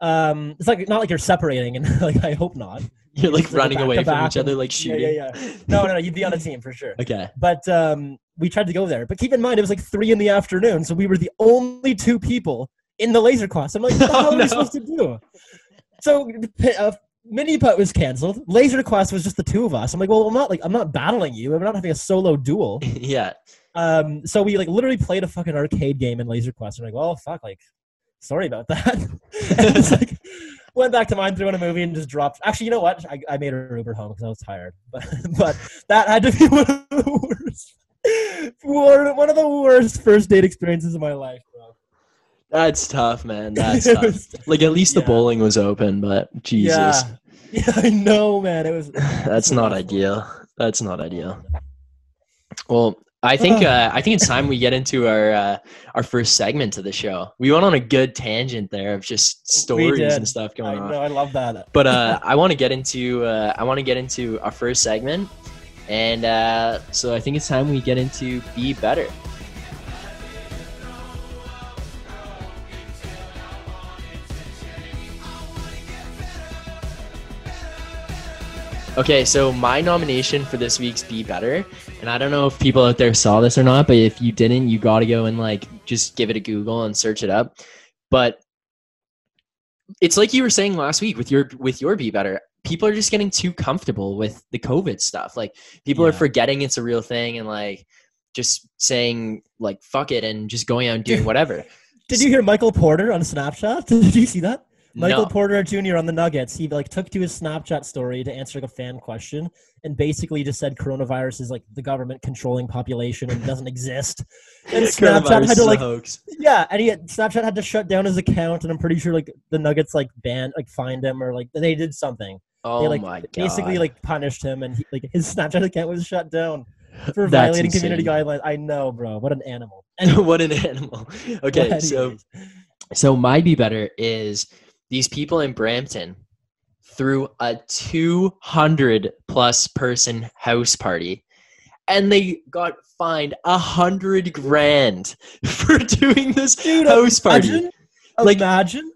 Um, it's like not like you're separating, and like I hope not. You're like running back away from each other, like shooting. yeah, yeah. yeah. No, no, no. You'd be on a team for sure. Okay. But um, we tried to go there. But keep in mind, it was like three in the afternoon, so we were the only two people in the laser class. I'm like, what the Oh, hell are we supposed to do? So uh, mini putt was canceled. Laser quest was just the two of us. I'm like, well, I'm not like I'm not battling you. I'm not having a solo duel. yeah. Um, so we like literally played a fucking arcade game in Laser Quest. I'm like, well, fuck, like, sorry about that. and just like went back to mine, threw in a movie, and just dropped. Actually, you know what? I, I made her Uber home because I was tired. But but that had to be one of the worst, one one of the worst first date experiences of my life. That's tough, man. That's tough. Like at least the bowling was open, but Jesus. Yeah. Yeah, I know, man. It was. That's not ideal. That's not ideal. Well, I think uh, I think it's time we get into our uh, our first segment of the show. We went on a good tangent there of just stories and stuff I going on. know. I love that. But uh, I want to get into uh, I want to get into our first segment, and uh, so I think it's time we get into be better. Okay, so my nomination for this week's Be Better, and I don't know if people out there saw this or not, but if you didn't, you got to go and like just give it a Google and search it up. But it's like you were saying last week with your with your Be Better. People are just getting too comfortable with the COVID stuff. Like people are forgetting it's a real thing and like just saying like fuck it and just going out and doing whatever. Did you hear Michael Porter on Snapchat? Did you see that? Michael No. Porter Jr. on the Nuggets. He like took to his Snapchat story to answer like a fan question and basically just said coronavirus is like the government controlling population and doesn't exist. And Snapchat had to like hoax. yeah, and he had, Snapchat had to shut down his account and I'm pretty sure like the Nuggets like banned like fined him or like they did something. Oh they like my god! basically like punished him and he, like his Snapchat account was shut down for violating community guidelines. I know, bro. What an animal. what an animal. Okay, so so my be better is these people in Brampton threw a 200 plus person house party and they got fined a hundred grand for doing this Dude, house party. Imagine, Like- imagine.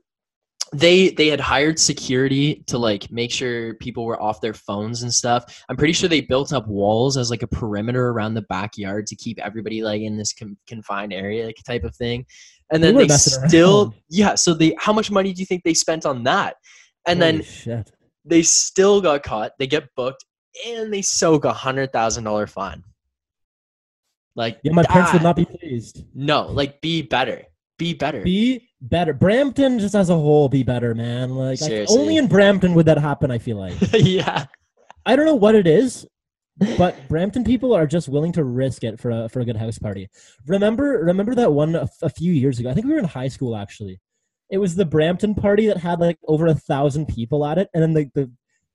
they they had hired security to like make sure people were off their phones and stuff. I'm pretty sure they built up walls as like a perimeter around the backyard to keep everybody like in this con- confined area like, type of thing and then they still around. yeah so they how much money do you think they spent on that and Holy then shit. they still got caught they get booked and they soak a hundred thousand dollar fine like Yeah, my parents would not be pleased. no like be better be better Be better. Brampton just as a whole be better, man. Like Seriously. only in Brampton would that happen, I feel like. yeah I don't know what it is, but Brampton people are just willing to risk it for a for a good house party. Remember remember that one a, f- a few years ago. I think we were in high school actually. It was the Brampton party that had like over a thousand people at it, and then the the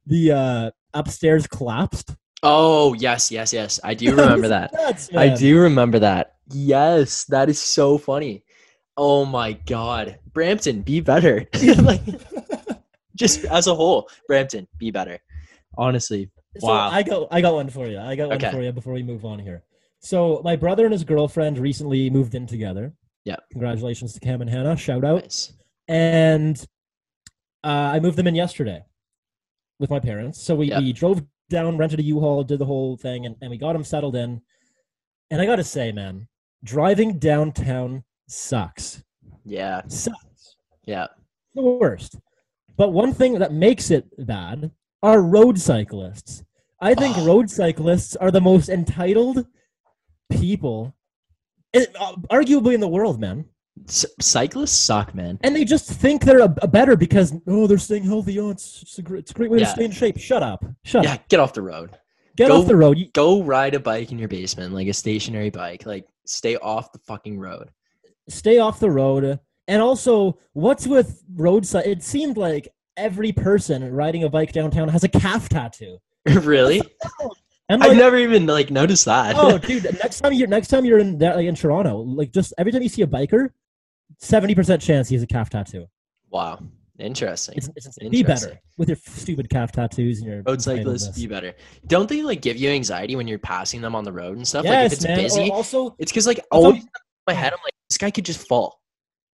the uh, upstairs collapsed. Oh yes, yes, yes. I do remember that. Nuts, I do remember that. Yes, that is so funny. Oh my god. Brampton, be better. like just as a whole, Brampton, be better. Honestly. So Wow. I got I got one for you. I got one Okay. for you before we move on here. So my brother and his girlfriend recently moved in together. Yeah. Congratulations to Cam and Hannah. Shout out. Nice. And uh, I moved them in yesterday with my parents. So we, Yeah. we drove down, rented a U-Haul, did the whole thing, and, and we got them settled in. And I gotta say, man, driving downtown sucks. Yeah. Sucks. Yeah. The worst. But one thing that makes it bad are road cyclists. I think Oh. road cyclists are the most entitled people, uh, arguably in the world, man. C- cyclists suck, man. And they just think they're a, a better because oh they're staying healthy. Oh, it's, it's a great, it's a great way Yeah. to stay in shape. Shut up. Shut Yeah, up. get off the road. Get go- off the road. Go ride a bike in your basement, like a stationary bike. Like stay off the fucking road. stay off the road. And also, what's with roadside? It seemed like every person riding a bike downtown has a calf tattoo. really? And I've never even like noticed that. oh, dude, next time you're next time you're in like in Toronto, like just every time you see a biker, seventy percent chance he has a calf tattoo. wow, interesting. It's, it's insane. Be better with your stupid calf tattoos and your Road cyclists be better. Don't they like give you anxiety when you're passing them on the road and stuff? like if it's man. Or busy, also, it's because like always always- my head, I'm like, this guy could just fall,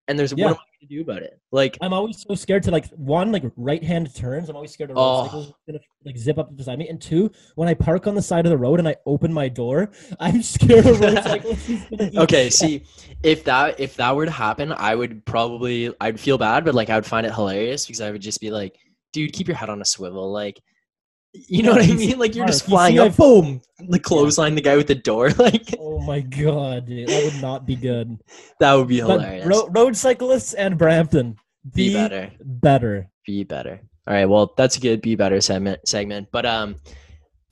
and there's Yeah. what am I going to do about it? Like, I'm always so scared to like one like right hand turns. I'm always scared of Oh. motorcycles gonna like zip up beside me. And two, when I park on the side of the road and I open my door, I'm scared of is okay, see, if that if that were to happen, I would probably I'd feel bad, but like I would find it hilarious because I would just be like, dude, keep your head on a swivel, like. You know Yeah, what I mean? Like you're just flying up, boom, the clothesline the guy with the door. Like Oh my god, dude, that would not be good. that would be hilarious. ro- road cyclists and Brampton, be be, better. better. be better. All right, well, that's a good be better segment segment. But um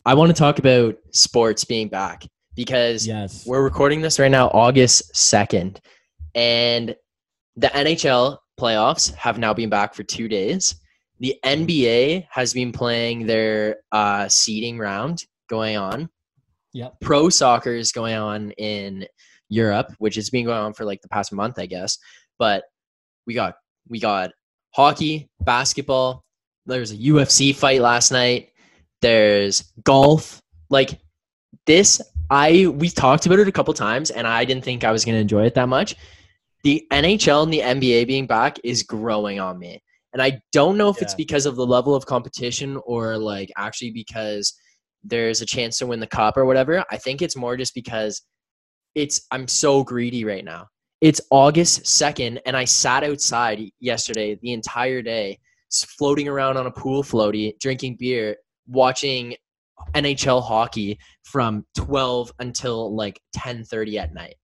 I want to talk about sports being back because Yes. we're recording this right now August 2nd and the NHL playoffs have now been back for 2 days. The NBA has been playing their uh seeding round going on. Yep. Pro soccer is going on in Europe, which has been going on for like the past month, I guess. But we got we got hockey, basketball. There's a UFC fight last night. There's golf. Like this, I we talked about it a couple times, and I didn't think I was going to enjoy it that much. The NHL and the NBA being back is growing on me, and I don't know if it's because of the level of competition or like actually because there's a chance to win the cup or whatever. I think it's more just because it's I'm so greedy right now. It's August 2nd, and I sat outside yesterday the entire day, floating around on a pool floaty, drinking beer, watching NHL hockey from 12 until like 10:30 at night.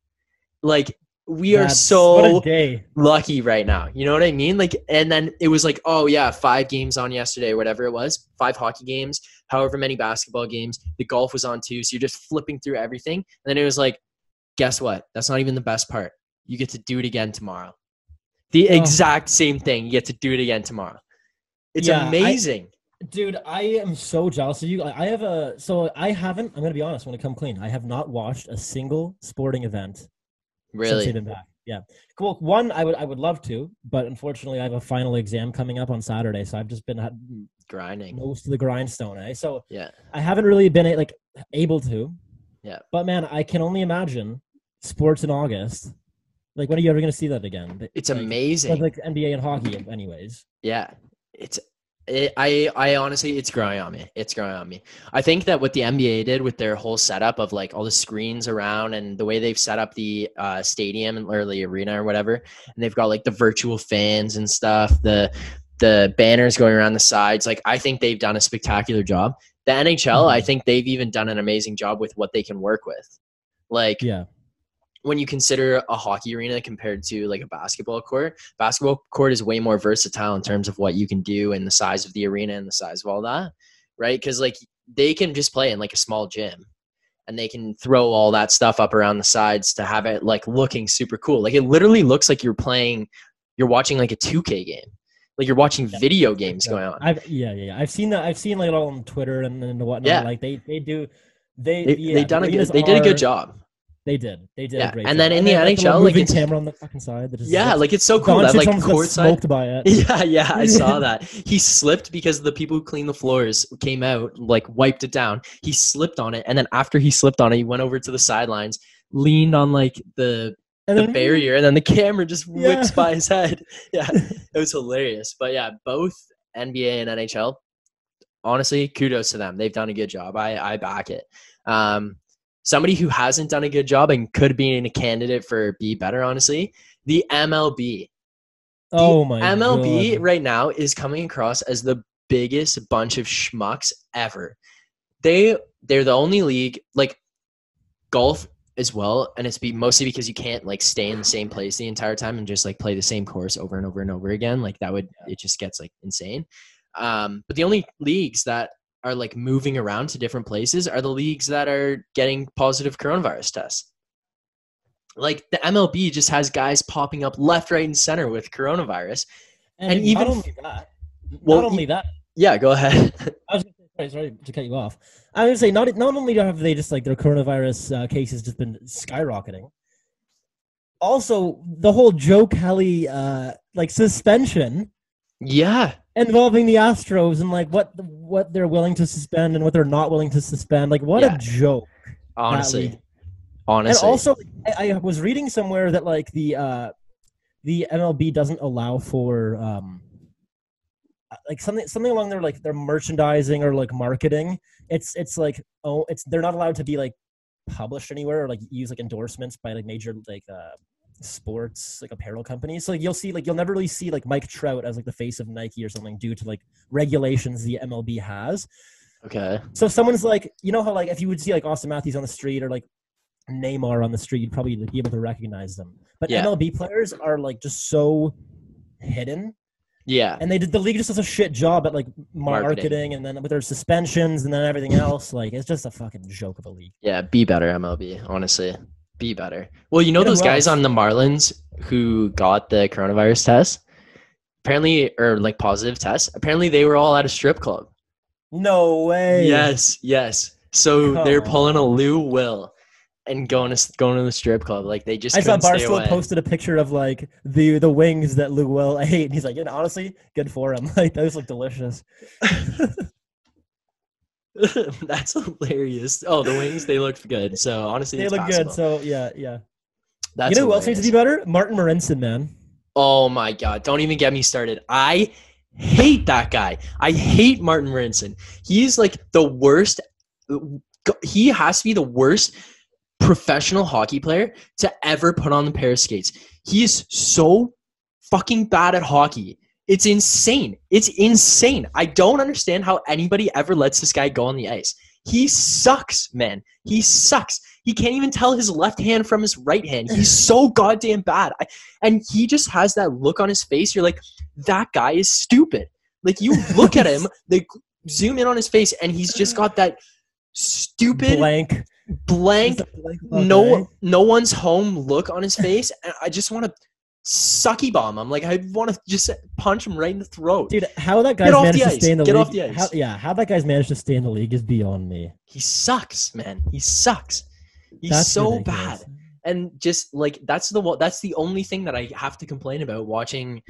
Like we are That's- so day. lucky right now. You know what I mean? Like, and then it was like, oh yeah, five games on yesterday, whatever it was, five hockey games, however many basketball games. The golf was on too, so you're just flipping through everything. And then it was like, guess what? That's not even the best part. You get to do it again tomorrow. The Oh. exact same thing. You get to do it again tomorrow. It's Yeah, I- amazing. Dude, I am so jealous of you. I I have a so I haven't. I'm gonna be honest. When I come clean, I have not watched a single sporting event since really. they've been back. Yeah. Well, one I would I would love to, but unfortunately I have a final exam coming up on Saturday, so I've just been Grinding. most of the grindstone. Eh? So Yeah. I haven't really been like able to. Yeah. But man, I can only imagine sports in August. Like when are you ever gonna see that again? It's Like, amazing. Like NBA and hockey, anyways. Yeah, it's. It, I I honestly, it's growing on me. It's growing on me. I think that what the NBA did with their whole setup of like all the screens around and the way they've set up the uh, stadium or the arena or whatever, and they've got like the virtual fans and stuff, the the banners going around the sides. Like I think they've done a spectacular job. The NHL, I Mhm. think they've even done an amazing job with what they can work with. Like Yeah. When you consider a hockey arena compared to like a basketball court, basketball court is way more versatile in terms of what you can do and the size of the arena and the size of all that, right? Because like they can just play in like a small gym and they can throw all that stuff up around the sides to have it like looking super cool. Like it literally looks like you're playing, you're watching like a 2K game. Like you're watching Yeah. video games Yeah. going on. I've yeah, yeah, yeah. I've seen that. I've seen like it all on Twitter and, and whatnot. Yeah. Like they they do they They, yeah, they done a good, they did a good job. They did. They did Yeah, and job. then in the like, NHL, little like, it's- camera on the fucking side. That Yeah, looks- like it's so cool that like got courtside. smoked by it. Yeah, yeah, I saw that. He slipped because the people who clean the floors came out, like wiped it down. He slipped on it, and then after he slipped on it, he went over to the sidelines, leaned on like the the barrier, and then the camera just whips Yeah. by his head. Yeah, it was hilarious. But yeah, both NBA and NHL, honestly, kudos to them. They've done a good job. I I back it. Um, somebody who hasn't done a good job and could be in a candidate for be better, honestly, the MLB. Oh my MLB God. right now is coming across as the biggest bunch of schmucks ever. They they're the only league like golf as well, and it's be mostly because you can't like stay in the same place the entire time and just like play the same course over and over and over again. Like that would it just gets like insane. Um, but the only leagues that are like moving around to different places are the leagues that are getting positive coronavirus tests. Like the MLB just has guys popping up left, right, and center with coronavirus. and, and even only that, Well, not only that. Yeah, go ahead. I was gonna say, Sorry, to cut you off. I would say not not only have they just like their coronavirus uh, cases just been skyrocketing, also the whole Joe Kelly uh, like suspension Yeah. involving the Astros and like what what they're willing to suspend and what they're not willing to suspend. Like what Yeah. a joke. Honestly. Honestly. And also, I, I was reading somewhere that like the uh, the MLB doesn't allow for um, like something something along their like their merchandising or like marketing. It's it's like oh, it's they're not allowed to be like published anywhere or like use like endorsements by like major like uh sports like apparel companies. So like, you'll see like you'll never really see like Mike Trout as like the face of Nike or something due to like regulations the MLB has. okay. So if someone's like, you know how like if you would see like Auston Matthews on the street or like Neymar on the street, you'd probably be able to recognize them. But Yeah. MLB players are like just so hidden, Yeah. and they did the league just does a shit job at like marketing, Marketing. and then with their suspensions and then everything else. Like it's just a fucking joke of a league. Yeah, be better, MLB. Honestly, be better. Well, you know those guys on the Marlins who got the coronavirus test. Apparently, or like positive test. Apparently, they were all at a strip club. No way. Yes, yes. So Come they're pulling a. Lou Will and going to going to the strip club. Like they just I saw Barstool posted a picture of like the the wings that Lou Will ate, and he's like, yeah, honestly, good for him. Like those look delicious. That's hilarious. Oh, the wings they looked good. So honestly, They look possible. good. So yeah, yeah. That's you know who else needs to be better? Martin Marincin, man. Oh my god! Don't even get me started. I hate that guy. I hate Martin Marincin. He's like the worst. Uh, he has to be the worst professional hockey player to ever put on the pair of skates. He is so fucking bad at hockey. It's insane. It's insane. I don't understand how anybody ever lets this guy go on the ice. He sucks, man. He sucks. He can't even tell his left hand from his right hand. He's so goddamn bad. I, and he just has that look on his face. You're like, that guy is stupid. Like you look at him, they zoom in on his face, and he's just got that stupid Blank. blank, blank eh? no no one's home look on his face. And I just want to sucky bomb him. Like I want to just punch him right in the throat. Dude, how that guy's managed to stay in the Get league. off the ice. How, yeah, how that guy's managed to stay in the league is beyond me. He sucks, man. He sucks. He's That's so ridiculous. bad. And just like that's the that's the only thing that I have to complain about watching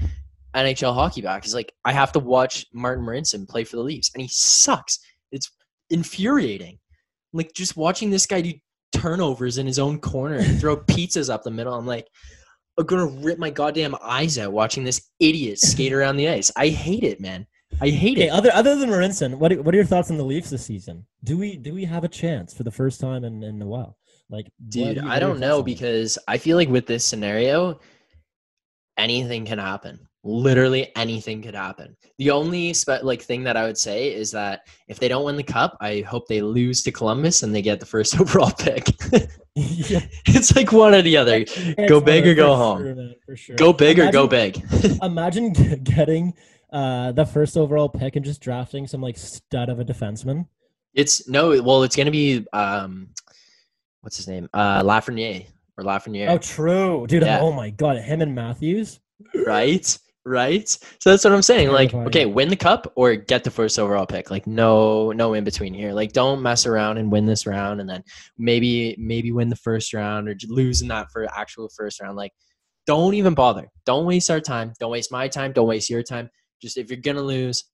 NHL hockey back is like I have to watch Martin Marincin play for the Leafs and he sucks. It's infuriating. Like just watching this guy do turnovers in his own corner and throw pizzas up the middle. I'm like I'm gonna rip my goddamn eyes out watching this idiot skate around the ice. I hate it, man. I hate Okay, it. other other than Marincin, what are- what are your thoughts on the Leafs this season? Do we do we have a chance for the first time in, in a while? Like, Dude, do I don't know because I feel like with this scenario, anything can happen. Literally anything could happen. The only spe- like thing that I would say is that if they don't win the cup, I hope they lose to Columbus and they get the first overall pick. yeah, it's like one or the other. it's Go big or go home. sure, man, for sure. Go big or go big. Imagine getting uh, the first overall pick and just drafting some like stud of a defenseman. It's no, well, it's gonna be um, what's his name? Uh, Lafreniere or Lafreniere. Oh, true, dude. Yeah. Oh my god, him and Matthews. right right? So that's what i'm saying like okay win the cup or get the first overall pick. Like no no in between here. Like don't mess around and win this round and then maybe maybe win the first round or lose in that for actual first round. Like don't even bother. Don't waste our time. Don't waste my time. Don't waste your time. Just if you're gonna lose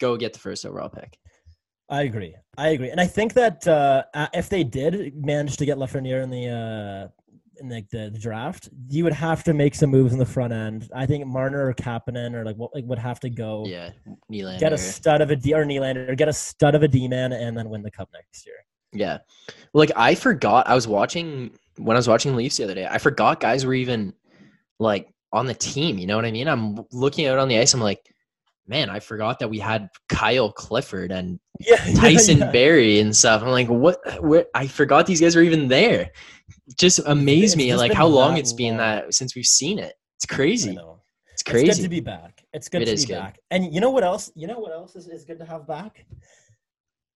go get the first overall pick. I agree. I agree, and I think that uh, uh, if they did manage to get Lafreniere in the uh, in the, the, the draft, you would have to make some moves in the front end. I think Marner or Kapanen or like what like would have to go yeah Nylander. get a stud of a D or Nylander or get a stud of a D man and then win the cup next year. Yeah. Like I forgot I was watching when I was watching Leafs the other day, I forgot guys were even like on the team, you know what I mean? I'm looking out on the ice, I'm like, man, I forgot that we had Kyle Clifford and Yeah, Tyson yeah. Barrie and stuff. I'm like, what where I forgot these guys were even there. Just amaze me like how long it's been long. that since we've seen it. It's I crazy. It's It's good crazy. to be back. It's good It to be good. back. And you know what else? You know what else is, is good to have back?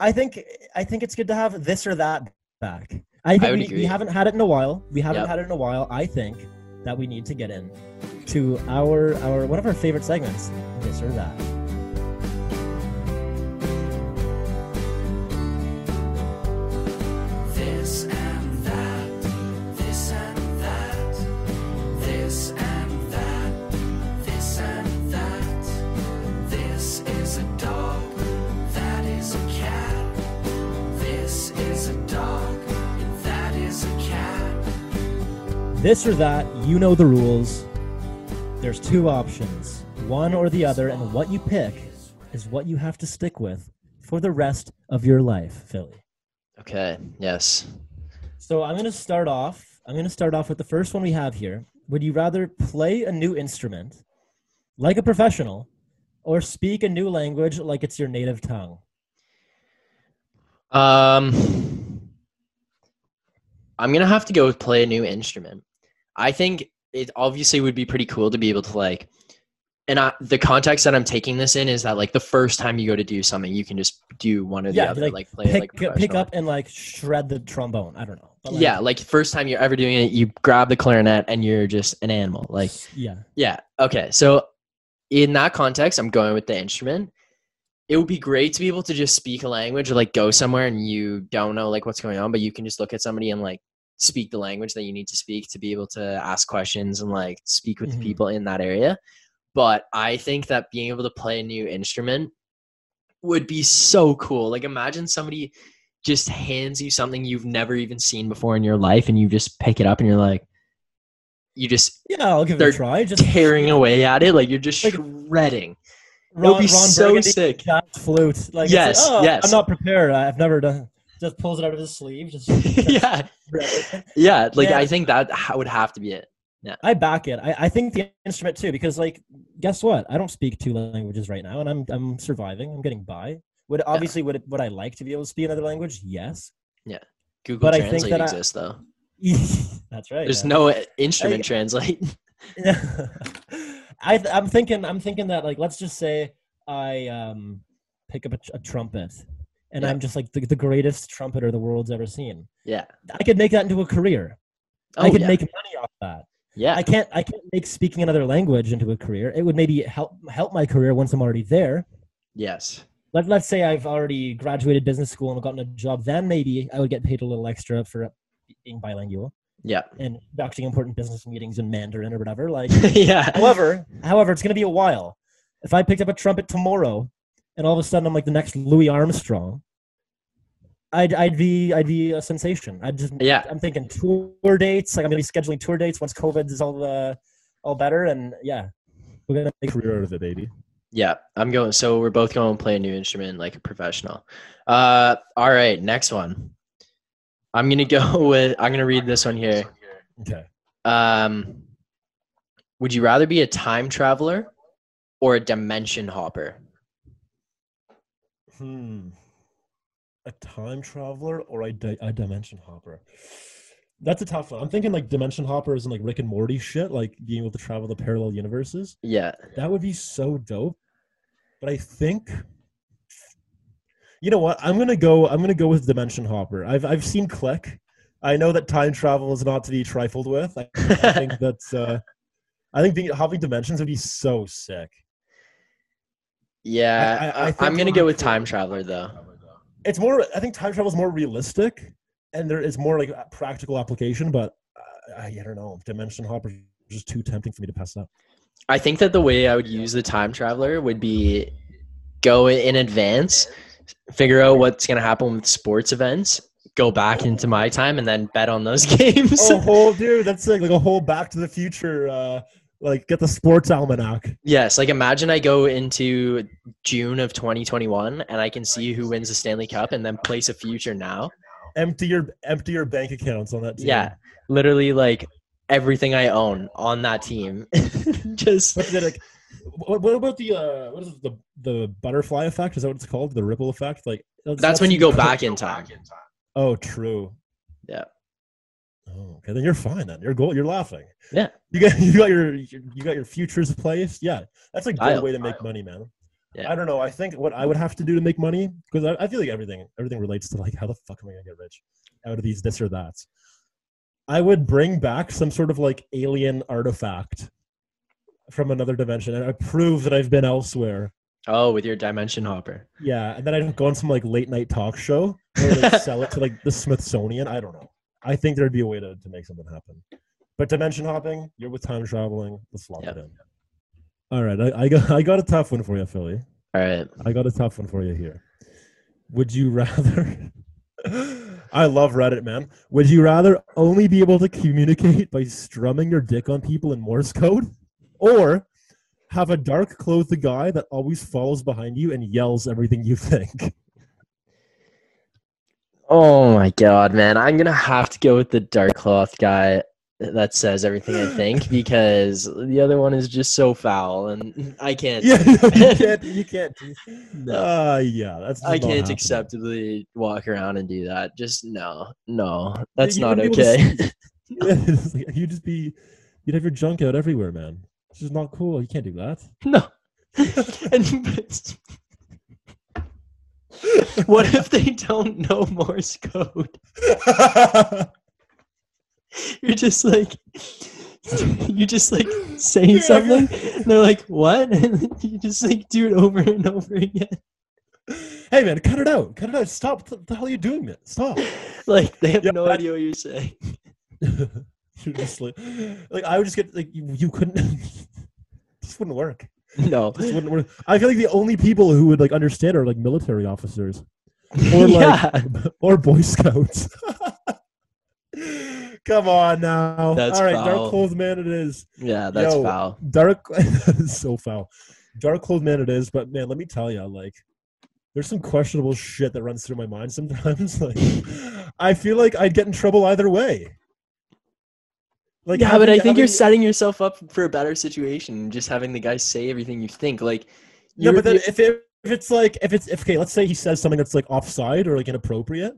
I think I think it's good to have this or that back. I think would we, we haven't had it in a while. We haven't Yep. had it in a while. I think that we need to get in to our our one of our favorite segments, this or that. This or that, you know the rules. There's two options, one or the other, and what you pick is what you have to stick with for the rest of your life, Philly. Okay. Yes. So I'm going to start off. I'm going to start off with the first one we have here. Would you rather play a new instrument like a professional or speak a new language like it's your native tongue? Um, I'm gonna have to go with play a new instrument. I think it obviously would be pretty cool to be able to like, and I, the context that I'm taking this in is that like the first time you go to do something, you can just do one or the Yeah, other, like, like, play it Pick, like pick up and like shred the trombone. I don't know. But, like, yeah, like first time you're ever doing it, you grab the clarinet and you're just an animal. Like, yeah. yeah, okay. So in that context, I'm going with the instrument. It would be great to be able to just speak a language or like go somewhere and you don't know like what's going on, but you can just look at somebody and like speak the language that you need to speak to be able to ask questions and like speak with Mhm. the people in that area. But I think that being able to play a new instrument would be so cool. Like imagine somebody just hands you something you've never even seen before in your life and you just pick it up and you're like you just Yeah, I'll give it a try. Just tearing away at it like you're just Like- shredding. Ron, It'll be Ron so Burgundy sick. flute. Like, Yes, like, oh, yes. I'm not prepared. I've never done. Just pulls it out of his sleeve. Just yeah, yeah. Like Yeah. I think that would have to be it. Yeah. I back it. I, I think the instrument too, because like, guess what? I don't speak two languages right now, and I'm I'm surviving. I'm getting by. Would obviously would it, would I like to be able to speak another language? Yes. Yeah. Google But I think Translate that I- exists though. That's right. There's yeah. no uh, instrument I- translate. I I'm thinking I'm thinking that like let's just say I um pick up a, a trumpet and Yeah. I'm just like the, the greatest trumpeter the world's ever seen. yeah. I could make that into a career. Oh I could yeah. make money off that. yeah. I can't I can't make speaking another language into a career. It would maybe help help my career once I'm already there. yes. Let, let's say I've already graduated business school and gotten a job, then maybe I would get paid a little extra for being bilingual Yeah. and conducting important business meetings in Mandarin or whatever. Like yeah. However, however, it's going to be a while. If I picked up a trumpet tomorrow, and all of a sudden I'm like the next Louis Armstrong, I'd I'd be I'd be a sensation. I'd just Yeah. I'm thinking tour dates. Like I'm gonna be scheduling tour dates once COVID is all uh, all better, and yeah, we're gonna make a career out of it, baby. Yeah. I'm going. So we're both going to play a new instrument like a professional. Uh. All right. Next one. I'm gonna go with. I'm gonna read this one here. Okay. Um. Would you rather be a time traveler or a dimension hopper? Hmm. A time traveler or a, di- a dimension hopper? That's a tough one. I'm thinking like dimension hoppers and like Rick and Morty shit, like being able to travel to parallel universes. Yeah. That would be so dope. But I think you know what? I'm gonna go. I'm gonna go with Dimension Hopper. I've I've seen Click. I know that time travel is not to be trifled with. I, I think that's. Uh, I think being, hopping dimensions would be so sick. Yeah. I- I I, am gonna go with time traveler though. It's more. I think time travel is more realistic, and there is more like a practical application. But uh, I, I don't know. Dimension Hopper is just too tempting for me to pass up. I think that the way I would use the time traveler would be go in advance, figure out what's to happen with sports events, go back into my time, and then bet on those games. oh, whole dude, that's like, like a whole Back to the Future. Uh, like get the sports almanac. yes, like imagine I go into June of 2021 and I can see who wins the Stanley Cup and then place a future now. Empty your empty your bank accounts on that. Team. Yeah, literally like everything I own on that team. Just But then, like, what, what about the uh, what is it, the the butterfly effect? Is that what it's called? The ripple effect? Like that's when you go back in time. Oh, true. Yeah. Oh, okay. Then you're fine. Then you're goal. You're laughing. Yeah. You got you got your you got your futures placed. Yeah, that's a good Dial. way to make money, man. Yeah. I don't know. I think what I would have to do to make money because I, I feel like everything everything relates to like how the fuck am I gonna get rich out of these this or that. I would bring back some sort of like alien artifact from another dimension, and I prove that I've been elsewhere. Oh, with your dimension hopper. Yeah, and then I'd go on some like late night talk show or like sell it to like the Smithsonian. I don't know. I think there'd be a way to, to make something happen. But dimension hopping, you're with time traveling. Let's lock Yep. it in. All right, I, I got I got a tough one for you, Philly. All right. I got a tough one for you here. Would you rather? I love Reddit, man. Would you rather only be able to communicate by strumming your dick on people in Morse code, or have a dark clothed guy that always follows behind you and yells everything you think? Oh my god, man! I'm gonna have to go with the dark cloth guy that says everything I think because the other one is just so foul, and I can't. Yeah, you can't. You can't. No. Uh, yeah, that's. I can't acceptably walk around and do that. Just no, no, that's you not wouldn't be able to okay. Like, you'd just be, you'd have your junk out everywhere, man. It's just not cool. You can't do that. no. and what if they don't know Morse code? You're just like, you just like saying something. And they're like, what? And you just like do it over and over again. hey, man, cut it out. Cut it out. Stop. What the hell are you doing, man? Stop. Like they have Yeah, no that- idea what you're saying. You're just like, like I would just get like you, you couldn't. this wouldn't work. No. This wouldn't. I feel like the only people who would like understand are like military officers or like yeah. or Boy Scouts. Come on now. That's All right, foul. dark clothed man it is. Yeah, that's Yo, foul. Dark that is so foul. Dark clothed man it is, but man, let me tell you, like there's some questionable shit that runs through my mind sometimes. Like I feel like I'd get in trouble either way. Like yeah, but I think you're setting yourself up for a better situation, just having the guy say everything you think. Like, Yeah, but then if it, if it's like if it's if okay, let's say he says something that's like offside or like inappropriate,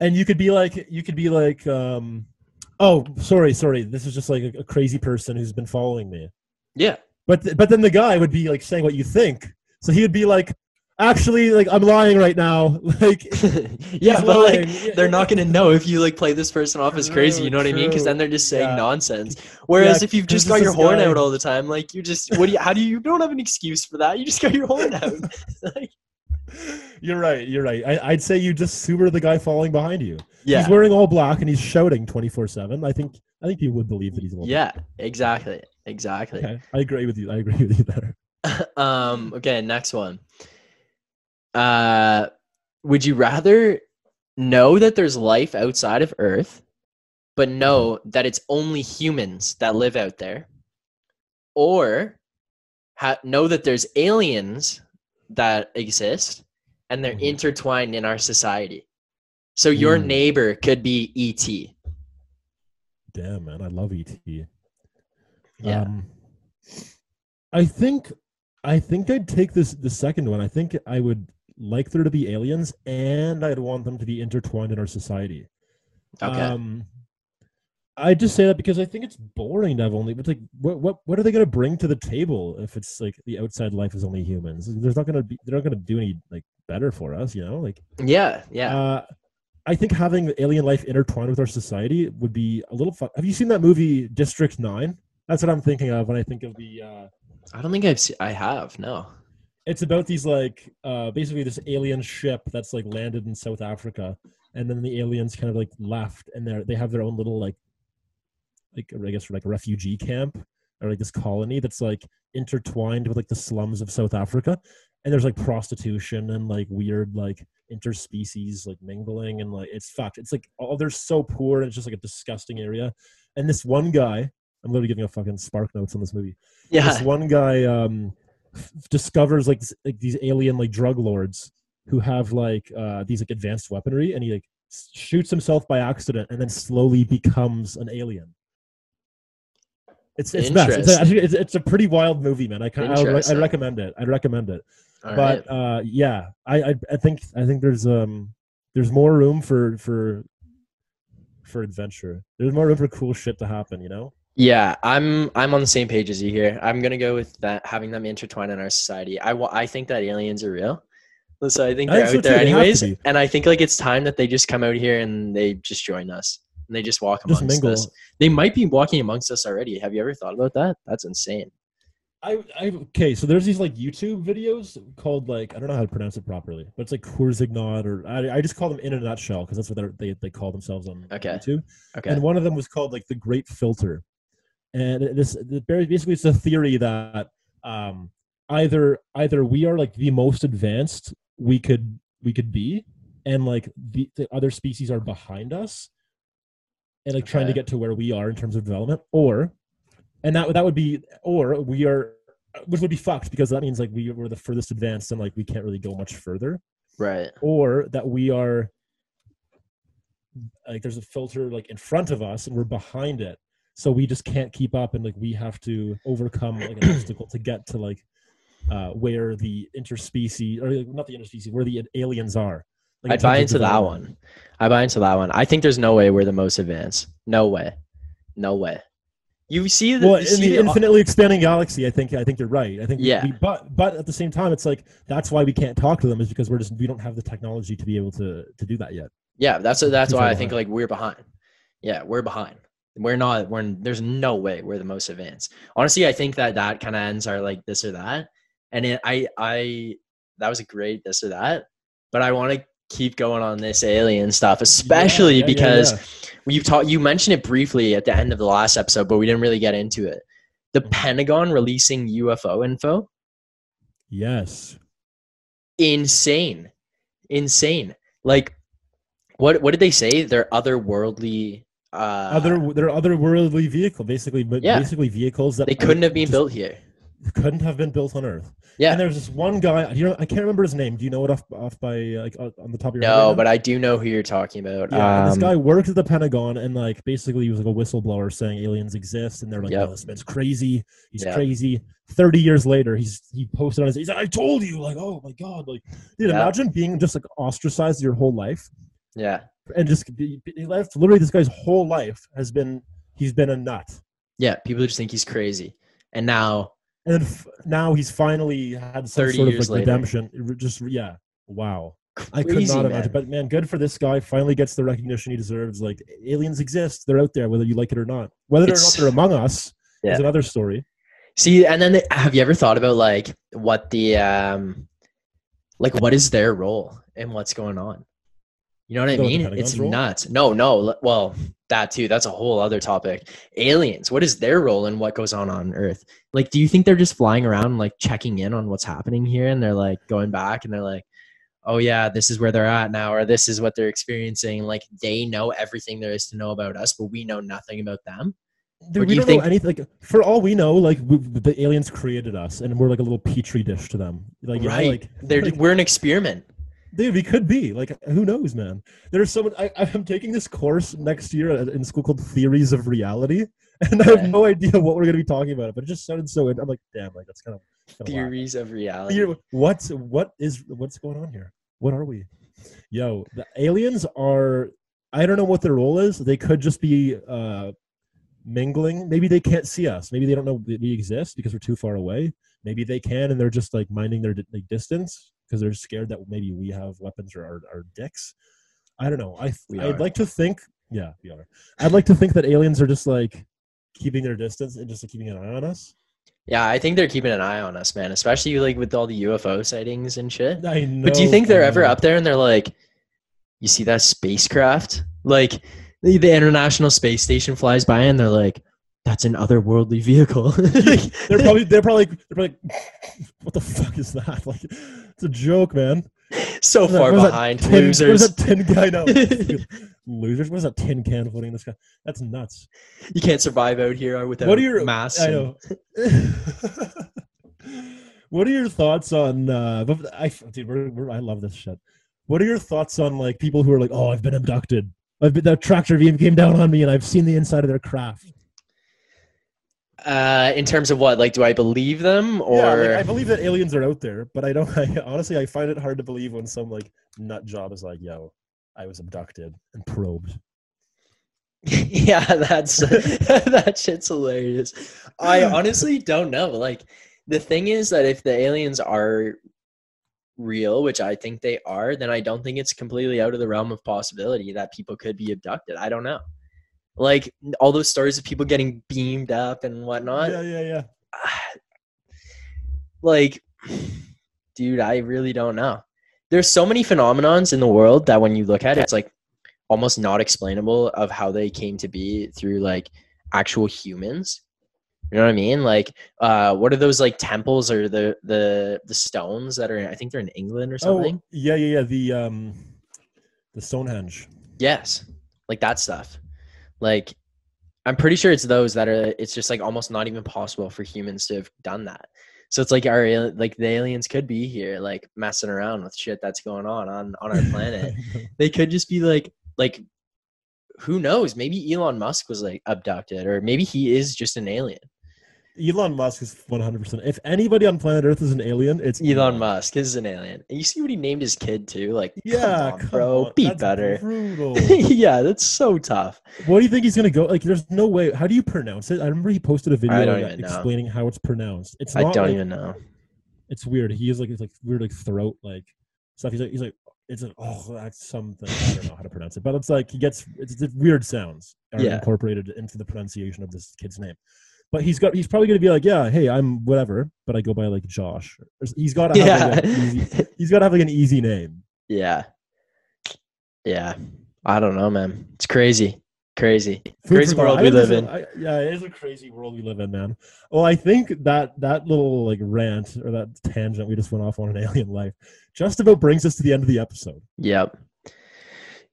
and you could be like you could be like, um, oh, sorry, sorry, this is just like a, a crazy person who's been following me. yeah, But th- but then the guy would be like saying what you think, so he would be like, actually, like I'm lying right now, like yeah, but like they're not gonna know if you like play this person off as crazy. You know what I mean? Because then they're just saying Yeah. nonsense. Whereas Yeah, if you've just got your horn guy- out all the time, like you just what do you? How do you? You don't have an excuse for that. You just got your horn out. like, You're right. You're right. I, I'd say you just super the guy falling behind you. yeah, He's wearing all black and he's shouting 24 seven. I think I think you would believe that he's a little. yeah, exactly, exactly. Okay. I agree with you. I agree with you there. um okay next one uh would you rather know that there's life outside of earth but know that it's only humans that live out there or ha- know that there's aliens that exist and they're Mhm. intertwined in our society so your Mm. neighbor could be et Damn man, I love ET. Yeah. Um, I think I think I'd take this the second one. I think I would like there to be aliens and I'd want them to be intertwined in our society. okay Um, I just say that because I think it's boring to have only. But like, what what what are they going to bring to the table if it's like the outside life is only humans? There's not going to be. They're not going to do any like better for us. You know, like yeah yeah uh, I think having alien life intertwined with our society would be a little fun. Have you seen that movie District Nine? That's what I'm thinking of when I think of the. Uh, i don't think i've se- i have no it's about these like uh, basically this alien ship that's like landed in South Africa, and then the aliens kind of like left, and they are they have their own little like like I guess like a refugee camp or like this colony that's like intertwined with like the slums of South Africa, and there's like prostitution and like weird like interspecies like mingling and like it's fucked. It's like oh they're so poor and it's just like a disgusting area, and this one guy. I'm literally giving a fucking spark notes on this movie yeah this one guy um f- discovers like, like these alien like drug lords who have like uh these like advanced weaponry and he like shoots himself by accident and then slowly becomes an alien. It's it's best. It's, a, it's, it's a pretty wild movie man. I kind I would i'd recommend it. I'd recommend it. All but right. uh yeah I, I i think i think there's um there's more room for for for adventure. There's more room for cool shit to happen you know Yeah, I'm I'm on the same page as you here. I'm gonna go with that having them intertwined in our society. I I think that aliens are real. So I think they're so out there too. They have to anyways, and I think like it's time that they just come out here and they just join us and they just walk just amongst mingle us. They might be walking amongst us already. Have you ever thought about that? That's insane. I, I okay, so there's these like YouTube videos called like I don't know how to pronounce it properly, but it's like Kurzignot or I, I just call them in a nutshell because that's what they they call themselves on Okay. YouTube. Okay. And one of them was called like the Great Filter, and this the- basically it's a theory that um either either we are like the most advanced we could we could be, and like the, the other species are behind us and like trying to get to where we are in terms of development or and that that would be or we are which would be fucked because that means like we were the furthest advanced and like we can't really go much further. Right. or that we are like there's a filter like in front of us and we're behind it so we just can't keep up and like we have to overcome like an obstacle to get to like uh where the interspecies or like, not the interspecies where the aliens are like, I'd buy into that one. I buy into that one. I think there's no way we're the most advanced. No way. No way. You see the, well you in see the the- infinitely expanding galaxy i think i think you're right i think Yeah. we, but but at the same time it's like that's why we can't talk to them is because we're just we don't have the technology to be able to to do that yet Yeah, that's that's why I think like we're behind. Yeah, we're behind. We're not. We're there's no way we're the most advanced. Honestly, I think that that kind of ends our like this or that. And it, I I that was a great this or that. But I want to keep going on this alien stuff, especially yeah, yeah, because yeah. you've taught you mentioned it briefly at the end of the last episode, but we didn't really get into it. The Mhm. Pentagon releasing UFO info, yes insane, insane. Like, what what did they say? They're otherworldly. Uh, other they're otherworldly vehicle basically but Yeah. basically vehicles that they couldn't have been just- built here. couldn't have been built on earth Yeah. and there's this one guy you know i can't remember his name do you know it off off by like on the top of your head No, right but? I do know who you're talking about. yeah and this Um, guy worked at the pentagon and like basically he was like a whistleblower saying aliens exist and they're like Yep. oh this man's crazy he's Yep. crazy 30 years later he's he posted on his he's like i told you like oh my god like dude Yeah. imagine being just like ostracized your whole life yeah, and just he left literally this guy's whole life has been he's been a nut yeah. People just think he's crazy, and now and then f- now he's finally had some sort of like later. redemption It just yeah wow i could Crazy, not man. imagine but man good for this guy finally gets the recognition he deserves like aliens exist they're out there whether you like it or not whether or not they're among us Yeah. is another story see, and then they, have you ever thought about like what the um, like what is their role and what's going on? You know what I Go with the mean? It's role? nuts. No, no. Well, that too. That's a whole other topic. Aliens. What is their role in what goes on on Earth? Like, do you think they're just flying around, like checking in on what's happening here, and they're like going back, and they're like, "Oh yeah, this is where they're at now, or this is what they're experiencing." Like, they know everything there is to know about us, but we know nothing about them. Dude, do we you don't think- know anything like for all we know like we, the aliens created us and we're like a little petri dish to them like you know, right? like they're like, we're an experiment. Dude, we could be like, who knows, man? There's someone I, I'm taking this course next year in school called Theories of Reality, and I have no idea what we're gonna be talking about. But it just sounded so. I'm like, damn, like that's kind of kind Theories of reality. Theory, what's what is what's going on here? What are we? Yo, the aliens are. I don't know what their role is. They could just be uh, mingling. Maybe they can't see us. Maybe they don't know that we exist because we're too far away. Maybe they can, and they're just like minding their like, distance because they're scared that maybe we have weapons or our, our dicks. I don't know. I We I'd are. like to think. Yeah, we are. I'd like to think that aliens are just like keeping their distance and just like, keeping an eye on us. Yeah, I think they're keeping an eye on us, man. Especially like with all the UFO sightings and shit. I know. But do you think they're ever up there and they're like, you see that spacecraft? Like the, the International Space Station flies by and they're like, that's an otherworldly vehicle. they're probably they're probably they're probably what the fuck is that? Like it's a joke, man. so far that behind. tin- What is Losers. that tin guy now? Losers. What is that tin can floating in the sky? That's nuts. You can't survive out here without What are your masks. I know. what are your thoughts on? uh I dude, we're, we're, I love this shit. What are your thoughts on like people who are like, oh, I've been abducted. I've been that tractor beam came down on me, and I've seen the inside of their craft. Uh, in terms of what? Like, do I believe them or? yeah, like, I believe that aliens are out there, but I don't. I, honestly, I find it hard to believe when some like nut job is like, "Yo, I was abducted and probed." yeah, that's that shit's hilarious. I honestly don't know. Like the thing is that if the aliens are real, which I think they are, then I don't think it's completely out of the realm of possibility that people could be abducted. I don't know. Like all those stories of people getting beamed up and whatnot. yeah, yeah, yeah. like dude i really don't know there's so many phenomenons in the world that when you look at it it's like almost not explainable of how they came to be through like actual humans you know what i mean like uh what are those like temples or the the the stones that are in, i think they're in england or something Oh, yeah, yeah, yeah. The um, The Stonehenge. Yes, like that stuff. Like, I'm pretty sure it's those that are. It's just like almost not even possible for humans to have done that. So it's like our like the aliens could be here, like messing around with shit that's going on on on our planet. they could just be like like who knows? Maybe Elon Musk was like abducted, or maybe he is just an alien. Elon Musk is 100%. If anybody on planet Earth is an alien, it's Elon Musk is an alien. And you see what he named his kid too? Like, Yeah, come on, bro, on, be that's better. Brutal. yeah, that's so tough. what do you think he's gonna go? Like, there's no way. How do you pronounce it? I remember he posted a video don't like, even know. explaining how it's pronounced. It's I don't like- even know. It's weird. He is like it's like weird like throat like stuff. He's like he's like it's like oh that's something I don't know how to pronounce it, but it's like he gets it's, it's weird sounds are Yeah. incorporated into the pronunciation of this kid's name. But he's got he's probably gonna be like yeah hey I'm whatever, but I go by like Josh. He's got to have like, an easy, Yeah. he's got to have like an easy name. yeah. Yeah. I don't know, man. It's crazy. Crazy. Food Crazy world we live in. I- yeah, it is a crazy world we live in, man. Well, I think that that little like rant or that tangent we just went off on an alien life just about brings us to the end of the episode. Yep.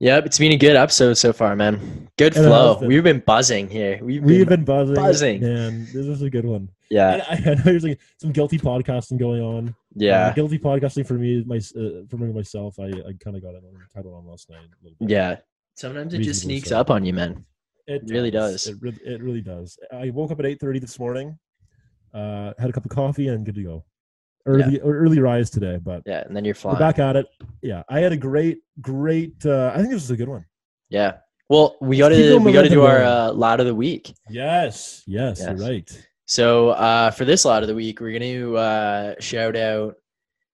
Yep. It's been a good episode so far, man. Good It has flow. We've been buzzing here. We've We've been, been buzzing, buzzing. man. This is a good one. yeah. I, I know there's like some guilty podcasting going on. Yeah. Uh, guilty podcasting for me, my uh, for me myself. I, I kind of got it on title on last night. A little bit. Yeah. Sometimes it just sneaks up on you, man. It really does. It really, it really does. I woke up at eight thirty this morning. Uh, had a cup of coffee and good to go. Early or early rise today, but Yeah. And then you're we're flying. back at it. Yeah, I had a great, great. Uh, I think this was a good one. Yeah. Well, we gotta we gotta do momentum our uh, lad of the week. Yes, yes, Yes. right. So uh, for this lad of the week, we're gonna uh, shout out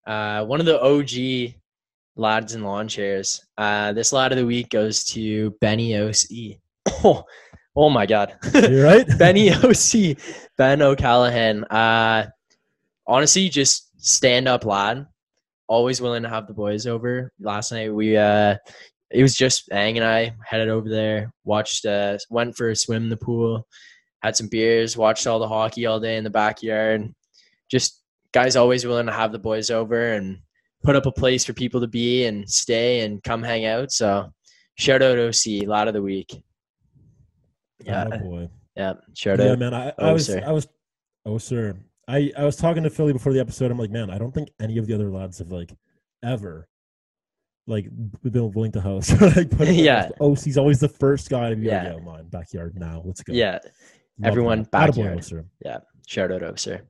uh, one of the OG lads and lawn chairs. Uh, this lad of the week goes to Benny OC. Oh, oh my God, You're right. Benny OC, Ben O'Callahan. Uh, honestly, just stand up lad. Always willing to have the boys over. Last night we uh, it was just Ang and I headed over there, watched, uh, went for a swim in the pool, had some beers, watched all the hockey all day in the backyard. Just guys always willing to have the boys over and put up a place for people to be and stay and come hang out. So shout out OC, lad of the week. Yeah, Oh, boy. yeah. Shout out. Yeah, out. man. I, I Oh, was, sir. I was, oh, sir. I, I was talking to Philly before the episode. I'm like, man, I don't think any of the other lads have like ever, like, been willing to host. like, Yeah. Oh, OC's always the first guy to be Yeah. like, yeah, mine backyard now. Let's go. Yeah, Love everyone that. Attaboy, backyard. Oser. shout out Oser.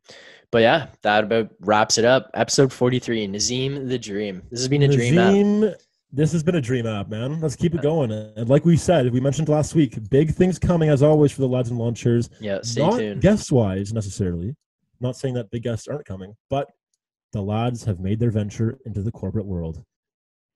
But yeah, that about wraps it up. Episode 43, Nazem the Dream. This has been a dream app. This has been a dream app, man. Let's keep it uh, going. And like we said, we mentioned last week, big things coming as always for the lads and lawn chairs. Yeah, stay Not tuned. guest wise necessarily. Not saying that big guests aren't coming, but the lads have made their venture into the corporate world.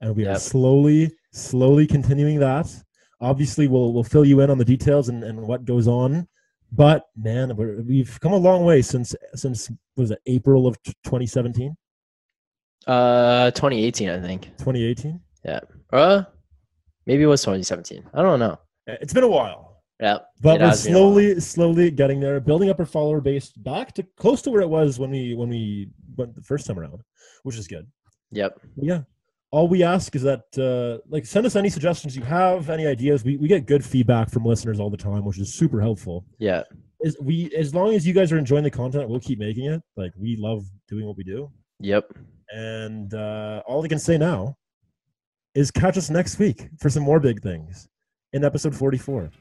And we are slowly, slowly continuing that. Obviously, we'll we'll fill you in on the details and, and what goes on. But man, we're, we've come a long way since since was it April of 2017, Uh, 2018, I think. 2018. Yeah. Uh, maybe it was 2017. I don't know. It's been a while. Yeah, but we're has been a while. slowly slowly getting there building up our follower base back to close to where it was when we when we went the first time around which is good Yep. yeah all we ask is that uh like send us any suggestions you have any ideas we, we get good feedback from listeners all the time which is super helpful Yeah. is we as long as you guys are enjoying the content we'll keep making it like we love doing what we do Yep. and uh all i can say now is catch us next week for some more big things in episode 44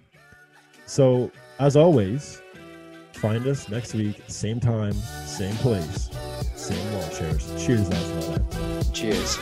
so as always find us next week same time same place same wall chairs cheers lads. Cheers.